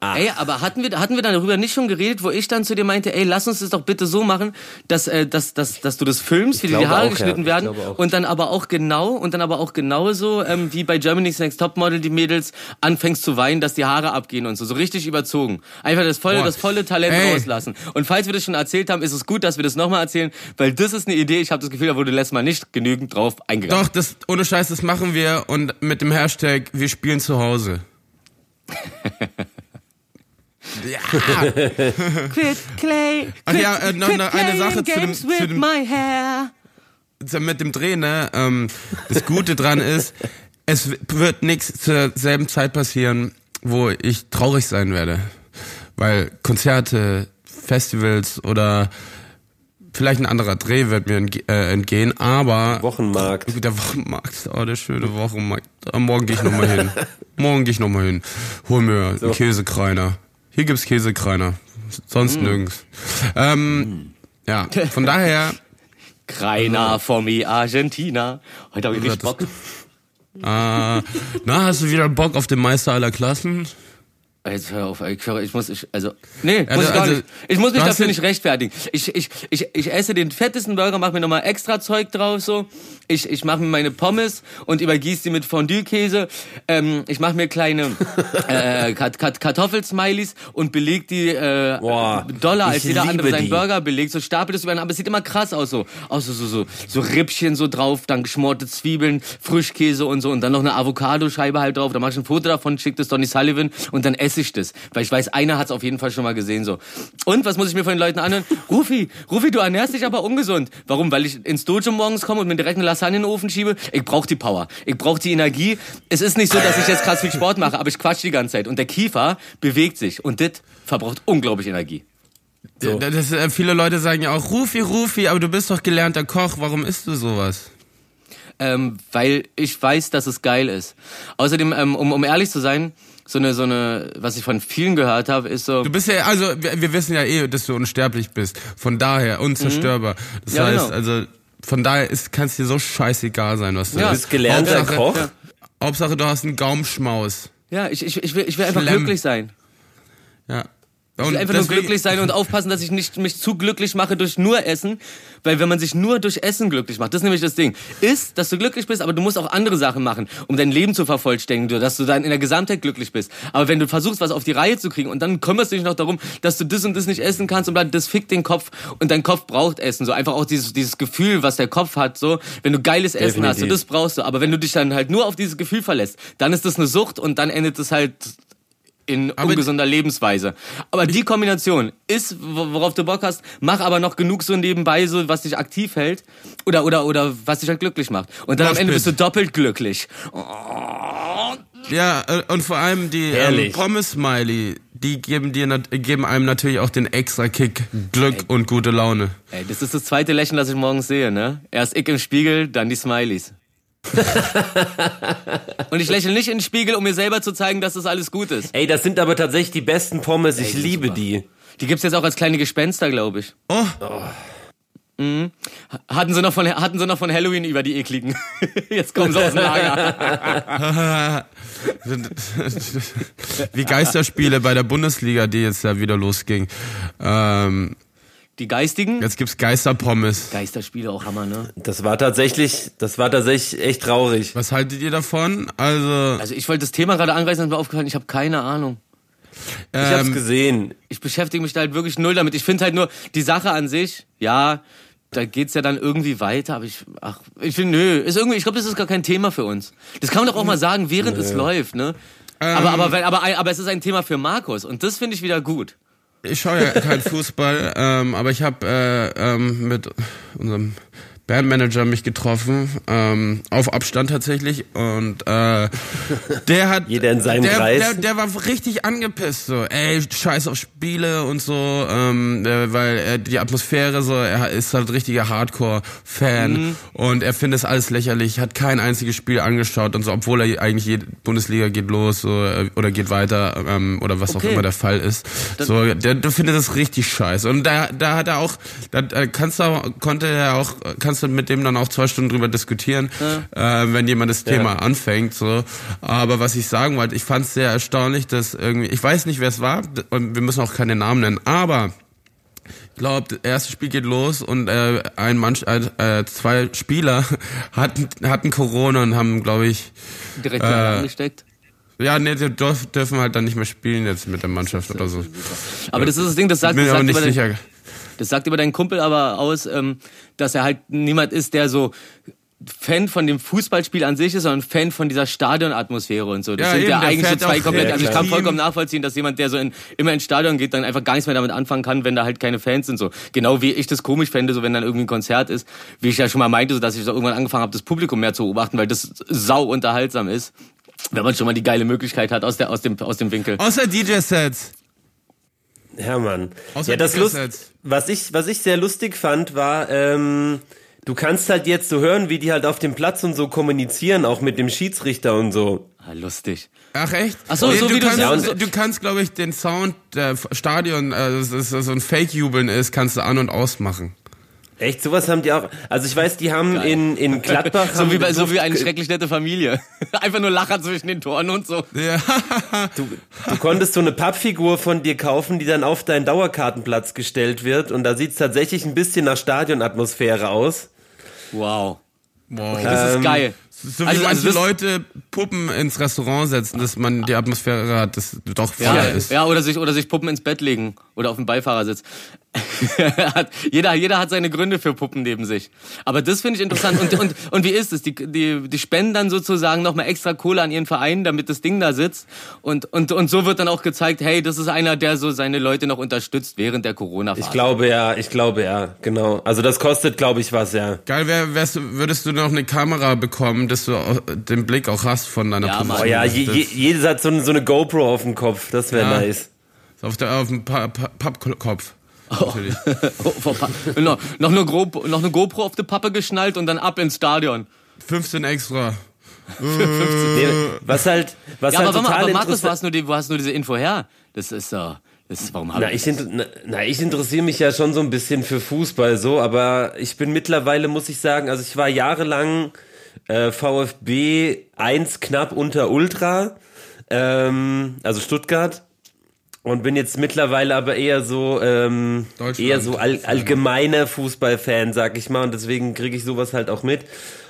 Ey, aber hatten wir, hatten wir darüber nicht schon geredet, wo ich dann zu dir meinte, ey, lass uns das doch bitte so machen, dass, äh, dass, dass, dass du das filmst, wie dir die Haare auch, ja. geschnitten Ich werden und dann aber auch genau und dann aber auch genauso ähm, wie bei Germany's Next Topmodel die Mädels anfängst zu weinen, dass die Haare abgehen und so, so richtig überzogen. Einfach das volle, Boah. das volle Talent Ey. rauslassen. Und falls wir das schon erzählt haben, ist es gut, dass wir das nochmal erzählen, weil das ist eine Idee. Ich habe das Gefühl, da wurde letztes Mal nicht genügend drauf eingegangen. Doch, das ohne Scheiß, das machen wir und mit dem Hashtag wir spielen zu Hause. ja. Quit Clay. Ach ja, äh, noch- noch eine Sache zu dem- zu dem- my hair. mit dem Dreh, ne? Ähm, das Gute dran ist, es wird nichts zur selben Zeit passieren, wo ich traurig sein werde. Weil Konzerte, Festivals oder vielleicht ein anderer Dreh wird mir äh, entgehen, aber Wochenmarkt. der Wochenmarkt, oh, der schöne Wochenmarkt. Ah, morgen gehe ich nochmal hin. Morgen gehe ich nochmal hin. Hol mir einen Käsekreiner. Hier gibt's Käsekreiner. Sonst nirgends. Ähm, ja, von daher, Kreiner for me Argentina. Heute habe ich richtig das- Bock. Ah, na, hast du wieder Bock auf den Meister aller Klassen? Jetzt hör auf, ich, ich muss, ich, also, nee, muss Also- ich gar also, nicht. Ich muss mich dafür nicht rechtfertigen. Ich, ich, ich, ich esse den fettesten Burger, mach mir nochmal extra Zeug drauf, so. Ich, ich mache mir meine Pommes und übergieße die mit Fondue-Käse. Ähm, ich mache mir kleine äh, Kat Kat Kartoffelsmileys und beleg die äh, Boah, doller als jeder andere seinen die. Burger belegt. So stapelt es übereinander, aber es sieht immer krass aus, so. Aus so, so, so, so Rippchen so drauf, dann geschmorte Zwiebeln, Frischkäse und so und dann noch eine Avocadoscheibe halt drauf. Da mach ich ein Foto davon, schick das Donny Sullivan und dann esse ich das. Weil ich weiß, einer hat es auf jeden Fall schon mal gesehen, so. Und was muss ich mir von den Leuten anhören? Rufi, Rufi, du ernährst dich aber ungesund. Warum? Weil ich ins Dojo morgens komme und mir direkt eine Lasagne in den Ofen schiebe? Ich brauche die Power. Ich brauche die Energie. Es ist nicht so, dass ich jetzt krass viel Sport mache, aber ich quatsch die ganze Zeit. Und der Kiefer bewegt sich. Und das verbraucht unglaublich Energie. So. Das, äh, viele Leute sagen ja auch, Rufi, Rufi, aber du bist doch gelernter Koch, warum isst du sowas? ähm, weil ich weiß, dass es geil ist. Außerdem, ähm, um, um ehrlich zu sein, so eine, so eine, was ich von vielen gehört habe, ist so. Du bist ja, also wir, wir wissen ja eh, dass du unsterblich bist. Von daher unzerstörbar. Das Ja, heißt, genau. also von daher kann es dir so scheißegal sein, was du Ja. Du isst. bist gelernter Hauptsache- Koch? Ja. Hauptsache, du hast einen Gaumschmaus. Ja, ich, ich, ich, will, ich will einfach Schlemm. glücklich sein. Ja. Ich will einfach nur glücklich sein und aufpassen, dass ich nicht mich zu glücklich mache durch nur Essen. Weil wenn man sich nur durch Essen glücklich macht, das ist nämlich das Ding. Ist, dass du glücklich bist, aber du musst auch andere Sachen machen, um dein Leben zu vervollständigen, dass du dann in der Gesamtheit glücklich bist. Aber wenn du versuchst, was auf die Reihe zu kriegen und dann kümmerst du dich noch darum, dass du das und das nicht essen kannst und bla, das fickt den Kopf und dein Kopf braucht Essen. So einfach auch dieses, dieses Gefühl, was der Kopf hat, so, wenn du geiles Essen hast, so, Definitiv. das brauchst du. Aber wenn du dich dann halt nur auf dieses Gefühl verlässt, dann ist das eine Sucht und dann endet es halt in Aber- ungesunder Lebensweise. Aber die Kombination ist, wo- worauf du Bock hast, mach aber noch genug so nebenbei, so was dich aktiv hält oder oder oder was dich halt glücklich macht. Und dann am Ende Moshpit. bist du doppelt glücklich. Ja, äh, und vor allem die ähm. Pommes-Smiley, die geben dir geben einem natürlich auch den extra Kick, Glück und gute Laune. Ey, das ist das zweite Lächeln, das ich morgens sehe, ne? Erst ich im Spiegel, dann die Smileys. und ich lächle nicht in den Spiegel, um mir selber zu zeigen, dass das alles gut ist. Ey, das sind aber tatsächlich die besten Pommes. Ich die sind liebe super. die. Die gibt's jetzt auch als kleine Gespenster, glaube ich. Oh, Hatten sie noch von hatten sie noch von Halloween über die ekligen. Jetzt kommen sie aus dem Lager. wie Geisterspiele bei der Bundesliga, die jetzt ja wieder losging. Ähm, Die geistigen jetzt gibt's Geisterpommes. Geisterspiele auch Hammer, ne? Das war tatsächlich, das war tatsächlich echt traurig. Was haltet ihr davon? Also, Also ich wollte das Thema gerade angreifen und mir aufgefallen, ich habe keine Ahnung. Ich hab's ähm, gesehen. Ich beschäftige mich da halt wirklich null damit. Ich finde halt nur die Sache an sich, ja, da geht's ja dann irgendwie weiter, aber ich, ach, ich finde, nö, ist irgendwie, ich glaube, das ist gar kein Thema für uns. Das kann man doch auch mal sagen, während es läuft, ne? aber, aber, wenn, aber, aber es ist ein Thema für Markus und das finde ich wieder gut. Ich schaue ja keinen Fußball, ähm, aber ich habe äh, ähm, mit unserem Bandmanager mich getroffen, ähm, auf Abstand tatsächlich. Und äh, der hat. Jeder in seinem der, Kreis. Der, der war richtig angepisst, so, ey, scheiß auf Spiele und so, ähm, äh, weil er die Atmosphäre so, er ist halt richtiger Hardcore-Fan Mhm. und er findet es alles lächerlich, hat kein einziges Spiel angeschaut und so, obwohl er eigentlich jede Bundesliga geht los so, äh, oder geht weiter ähm, oder was auch Okay. immer der Fall ist. so, der, der findet das richtig scheiße. Und da, da hat er auch, da äh, kannst du auch, konnte er auch, kannst du mit dem dann auch zwei Stunden drüber diskutieren, äh, wenn jemand das Thema anfängt. So. Aber was ich sagen wollte, ich fand es sehr erstaunlich, dass irgendwie, ich weiß nicht, wer es war, und wir müssen auch keine Namen nennen, aber ich glaube, das erste Spiel geht los und äh, ein Mann, äh, zwei Spieler hatten, hatten Corona und haben, glaube ich, Direkt Äh, angesteckt. ja, nee, die dürf, dürfen halt dann nicht mehr spielen jetzt mit der Mannschaft oder so. Aber das ist das Ding, das sagt, Bin das sagt, nicht sicher. Das sagt über deinen Kumpel aber aus, ähm, dass er halt niemand ist, der so Fan von dem Fußballspiel an sich ist, sondern Fan von dieser Stadionatmosphäre und so. Das Ja, sind eben, ja eigentlich so zwei komplett. Also ich kann vollkommen nachvollziehen, dass jemand, der so in, immer ins Stadion geht, dann einfach gar nichts mehr damit anfangen kann, wenn da halt keine Fans sind. So genau wie ich das komisch fände, so wenn dann irgendwie ein Konzert ist, wie ich ja schon mal meinte, so dass ich so irgendwann angefangen habe, das Publikum mehr zu beobachten, weil das sau unterhaltsam ist, wenn man schon mal die geile Möglichkeit hat aus der aus dem aus dem Winkel. Außer DJ-Sets. Hermann. Außer Ja, das Lust, was ich, was ich sehr lustig fand, war, ähm, du kannst halt jetzt so hören, wie die halt auf dem Platz und so kommunizieren, auch mit dem Schiedsrichter und so. Ah, lustig. Ach echt? Ach so, so du wie du kannst, sagst, so- du kannst, glaube ich, den Sound der Stadion, äh, dass es so ein Fake-Jubeln ist, kannst du an und ausmachen. Echt, sowas haben die auch. Also ich weiß, die haben in, in Gladbach. So haben wie, bei, so wie eine schrecklich nette Familie. Einfach nur Lacher zwischen den Toren und so. Ja. Du, du konntest so eine Pappfigur von dir kaufen, die dann auf deinen Dauerkartenplatz gestellt wird. Und da sieht's tatsächlich ein bisschen nach Stadionatmosphäre aus. Wow. Wow. Das ist geil. So wie Also- also manche das- Leute Puppen ins Restaurant setzen, dass man die Atmosphäre hat, das doch voll Ja, ist. ja, oder sich, oder sich Puppen ins Bett legen. Oder auf dem Beifahrersitz. Jeder, jeder hat seine Gründe für Puppen neben sich. Aber das finde ich interessant. Und, und, und wie ist es? Die, die, die spenden dann sozusagen nochmal extra Kohle an ihren Verein, damit das Ding da sitzt. Und, und, und so wird dann auch gezeigt, hey, das ist einer, der so seine Leute noch unterstützt während der Corona-Phase. Ich glaube ja, ich glaube ja, genau. Also das kostet, glaube ich, was, ja. Geil wäre, wärst, du- würdest du noch eine Kamera bekommen, dass du den Blick auch hast von deiner Ja, Mann. Oh ja, je, je, jedes hat so, eine- so eine GoPro auf dem Kopf. Das wäre Ja. nice. auf, der, auf dem Pa- Pa- Pappkopf. Oh. Natürlich. Oh, vor Pa- noch, noch, eine GoPro, noch eine GoPro auf die Pappe geschnallt und dann ab ins Stadion. 15 extra. Nee, was halt, was Ja, halt aber, total aber Markus, wo hast, du die, wo hast du diese Info her? Das ist so. Das ist, warum Na ich, na, na, ich interessiere mich ja schon so ein bisschen für Fußball so, aber ich bin mittlerweile, muss ich sagen, also ich war jahrelang äh, VfB 1 knapp unter Ultra, ähm, also Stuttgart. Und bin jetzt mittlerweile aber eher so, ähm, eher so all, allgemeiner Fußballfan, sag ich mal. Und deswegen kriege ich sowas halt auch mit.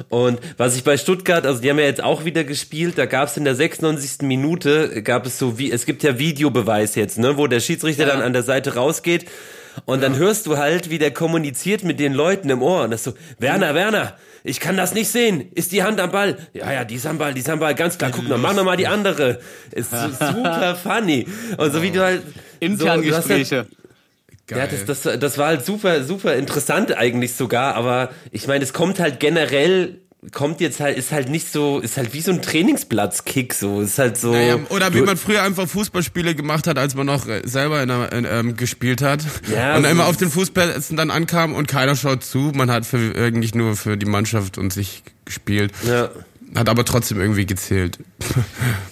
Und was ich bei Stuttgart, also die haben ja jetzt auch wieder gespielt, da gab es in der 96. Minute, gab es so wie, es gibt ja Videobeweis jetzt, ne, wo der Schiedsrichter Ja. dann an der Seite rausgeht. Und dann hörst du halt, wie der kommuniziert mit den Leuten im Ohr. Und das so, Werner, Werner, ich kann das nicht sehen. Ist die Hand am Ball? Ja, ja, die ist am Ball, die ist am Ball. Ganz klar, guck mal, mach noch mal die andere. Ist super funny. Und so wie du halt... intern so. Geil. ja, das, das, das war halt super, super interessant eigentlich sogar, aber ich meine, es kommt halt generell, kommt jetzt halt, ist halt nicht so, ist halt wie so ein Trainingsplatz-Kick, so, ist halt so. Naja, oder wie man früher einfach Fußballspiele gemacht hat, als man noch äh, selber in der, in, ähm, gespielt hat. Ja, und so- immer auf den Fußplätzen dann ankam und keiner schaut zu. Man hat für, eigentlich nur für die Mannschaft und sich gespielt. Ja. Hat aber trotzdem irgendwie gezählt.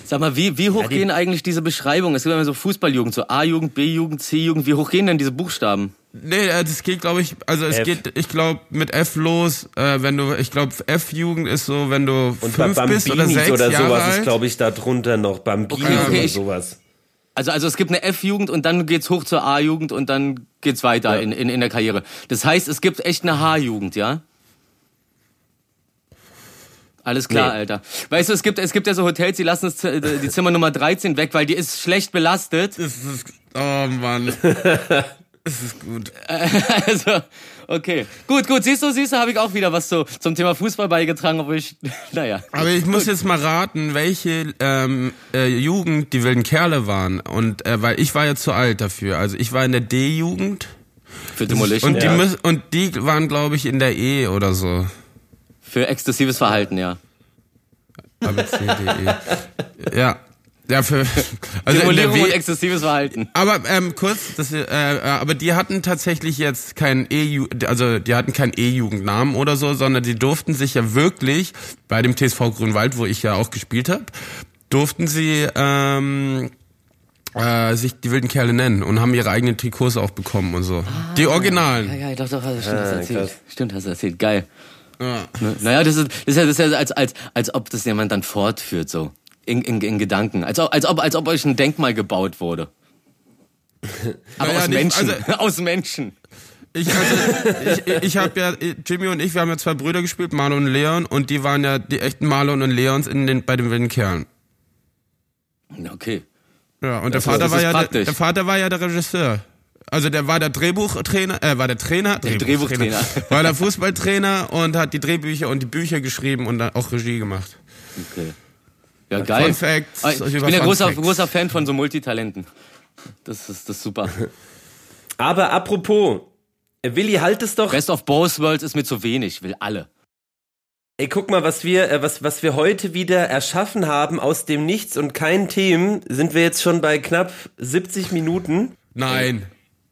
Sag mal, wie, wie hoch Ja, die- gehen eigentlich diese Beschreibungen? Es gibt immer so Fußballjugend, so A-Jugend, B-Jugend, C-Jugend. Wie hoch gehen denn diese Buchstaben? Nee, äh, das geht, glaube ich, also es F. geht, ich glaube, mit F los, äh, wenn du, ich glaube, F-Jugend ist so, wenn du Und bei fünf bist oder sechs oder, Jahre sowas alt. ist, glaube ich, da drunter noch. Bambinis Okay, okay, oder ich- sowas. Also, also es gibt eine F-Jugend und dann geht's hoch zur A-Jugend und dann geht's weiter Ja. in, in, in der Karriere. Das heißt, es gibt echt eine H-Jugend, ja? Alles klar, Nee. Alter. Weißt du, es gibt, es gibt ja so Hotels, die lassen das, Z- die Zimmer Nummer 13 weg, weil die ist schlecht belastet. Das ist, oh Mann. Das ist gut. Also, okay. Gut, gut. Siehst du, siehst du, habe ich auch wieder was so zum Thema Fußball beigetragen, obwohl ich, naja. Aber ich muss jetzt mal raten, welche ähm, äh, Jugend die wilden Kerle waren. Und äh, weil ich war ja zu alt dafür. Also ich war in der D-Jugend Für Demolition. Und die, Ja. müssen, und die waren, glaube ich, in der E oder so. Für exzessives Verhalten, ja. Aber C, D, E. Ja. Ja, für, also in der Demolierung und exzessives Verhalten. aber ähm, kurz, das, äh, aber die hatten tatsächlich jetzt keinen E, also die hatten keinen E-Jugendnamen oder so, sondern die durften sich ja wirklich bei dem TSV Grünwald, wo ich ja auch gespielt habe, durften sie ähm, äh, sich die wilden Kerle nennen und haben ihre eigenen Trikots auch bekommen und so. die Originalen. Ja, ja, doch, doch, stimmt, hast du erzählt. krass. Stimmt, hast du erzählt. Geil. Ja. Ne? Naja, das ist, das ist ja, als, als, als ob das jemand dann fortführt, so. In, in, in Gedanken. Als ob, als, ob, als ob euch ein Denkmal gebaut wurde. Aber Naja, aus nicht- Menschen. also- aus Menschen. Ich, also, ich, ich habe ja, Jimmy und ich, wir haben ja zwei Brüder gespielt, Marlon und Leon, und die waren ja die echten Marlon und Leons in den, bei den wilden Kerlen. Okay. Ja, und der Das ist- Vater war ja der, der Vater war ja der Regisseur. Also der war der Drehbuchtrainer, äh, war der Trainer, Der Drehbuchtrainer. war der Fußballtrainer und hat die Drehbücher und die Bücher geschrieben und dann auch Regie gemacht. Okay. Ja, geil. Fun Facts Ah, Ich bin ja großer, großer Fan von so Multitalenten. Das ist, das ist super. Aber apropos, Willi, halt es doch. Best of both worlds ist mir zu wenig, will alle. Ey, guck mal, was wir, äh, was, was wir heute wieder erschaffen haben aus dem Nichts und keinen Themen, sind wir jetzt schon bei knapp 70 Minuten. Nein.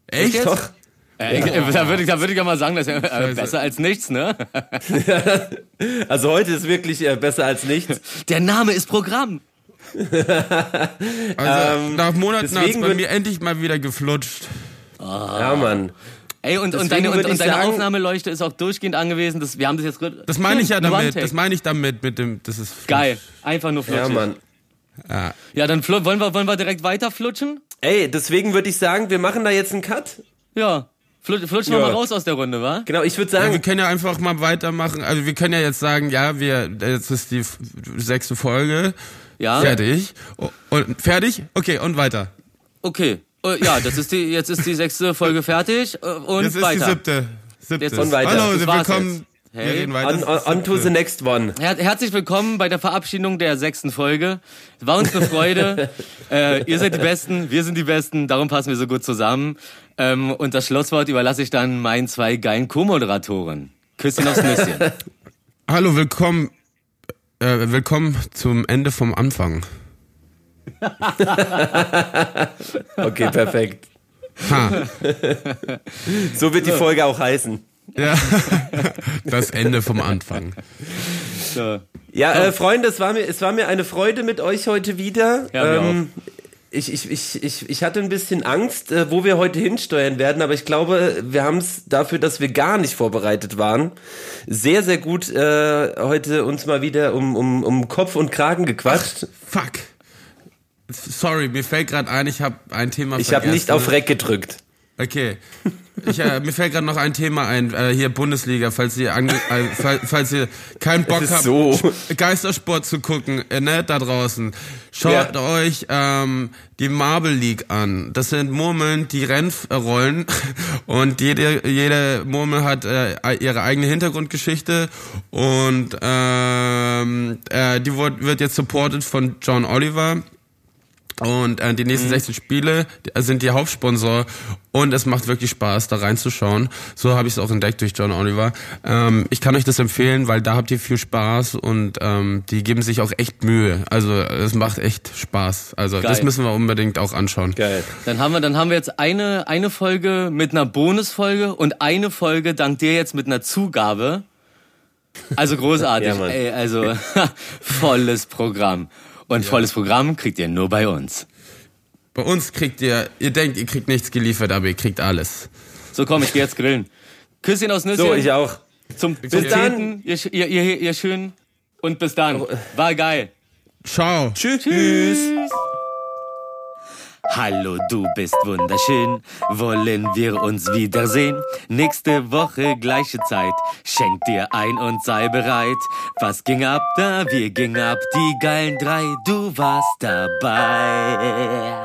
Echt? Doch. Äh, äh, Da würde ich, da würde ich ja mal sagen, das ist ja äh, besser als nichts, ne? Also heute ist wirklich äh, besser als nichts. Der Name ist Programm. Also nach Monaten hat's deswegen bei würd- mir endlich mal wieder geflutscht. Ja, Mann. Ey, und, und deine, und, und deine sagen- Aufnahmeleuchte ist auch durchgehend angewiesen. Das, wir haben das jetzt Das meine ich ja Ein damit. Das meine ich damit mit dem. Das ist Geil. Einfach nur flutschen. Ja, Mann. Ja. Ja, dann wollen wir, wollen wir direkt weiter flutschen? Ey, deswegen würde ich sagen, wir machen da jetzt einen Cut. Ja. Flut, flutschen Ja. wir mal raus aus der Runde, wa? Genau, ich würde Ja, wir sagen, können ja einfach mal weitermachen. Also wir können ja jetzt sagen, ja, wir jetzt ist die sechste Folge. Ja. Fertig. Und fertig? Okay, und weiter. Okay. Äh, Ja, das ist die, jetzt ist die sechste Folge fertig äh, und Jetzt ist weiter. die siebte. siebte. Jetzt- Und weiter. Hallo, willkommen. jetzt. Wir Hey. reden weiter. on, on, on to the next one. Her herzlich willkommen bei der Verabschiedung der sechsten Folge. War uns eine Freude. äh, ihr seid die Besten, wir sind die Besten, darum passen wir so gut zusammen. Ähm, und das Schlusswort überlasse ich dann meinen zwei geilen Co-Moderatoren. Küsschen aufs Nüsschen. Hallo, willkommen. Äh, willkommen zum Ende vom Anfang. Okay, perfekt. Ha. So wird die Folge auch heißen. Ja. Das Ende vom Anfang. So. Ja, äh, Freunde, es war, mir, es war mir eine Freude mit euch heute wieder. Ja, mir ich, ich, ich, ich, ich hatte ein bisschen Angst, äh, wo wir heute hinsteuern werden, aber ich glaube, wir haben es dafür, dass wir gar nicht vorbereitet waren, sehr, sehr gut äh, heute uns mal wieder um, um, um Kopf und Kragen gequatscht. Fuck. Sorry, mir fällt gerade ein, ich habe ein Thema ich habe nicht vergessen. auf Reck gedrückt. Okay. Ich, äh, mir fällt gerade noch ein Thema ein, äh, hier Bundesliga, falls ihr, ange äh, fall, falls ihr keinen Bock habt, so. Sp- Geistersport zu gucken, äh, ne, da draußen. Schaut Ja. euch ähm, die Marble League an. Das sind Murmeln, die Rennen äh, rollen und jede, jede Murmel hat äh, ihre eigene Hintergrundgeschichte und ähm, äh, die wird, wird jetzt supported von John Oliver. Und äh, die nächsten 16 Spiele die- sind die Hauptsponsor und es macht wirklich Spaß, da reinzuschauen. So habe ich es auch entdeckt durch John Oliver. Ähm, ich kann euch das empfehlen, weil da habt ihr viel Spaß und ähm, die geben sich auch echt Mühe. Also es macht echt Spaß. Also das Geil. müssen wir unbedingt auch anschauen. Geil. Dann haben wir, dann haben wir jetzt eine, eine Folge mit einer Bonusfolge und eine Folge dank dir jetzt mit einer Zugabe. Also großartig. Ja. Ey, also volles Programm. Und volles Programm kriegt ihr nur bei uns. Bei uns kriegt ihr, ihr denkt, ihr kriegt nichts geliefert, aber ihr kriegt alles. So komm, ich geh jetzt grillen. Küsschen aus Nüsschen. So, ich auch. Zum, Bis zum dann. Ihr, ihr, ihr, ihr schön. Und bis dann. War geil. Ciao. Tschüss. Tschüss. Hallo, du bist wunderschön. Wollen wir uns wiedersehen? Nächste Woche gleiche Zeit. Schenk dir ein und sei bereit. Was ging ab da? Wir gingen ab. Die geilen drei. Du warst dabei.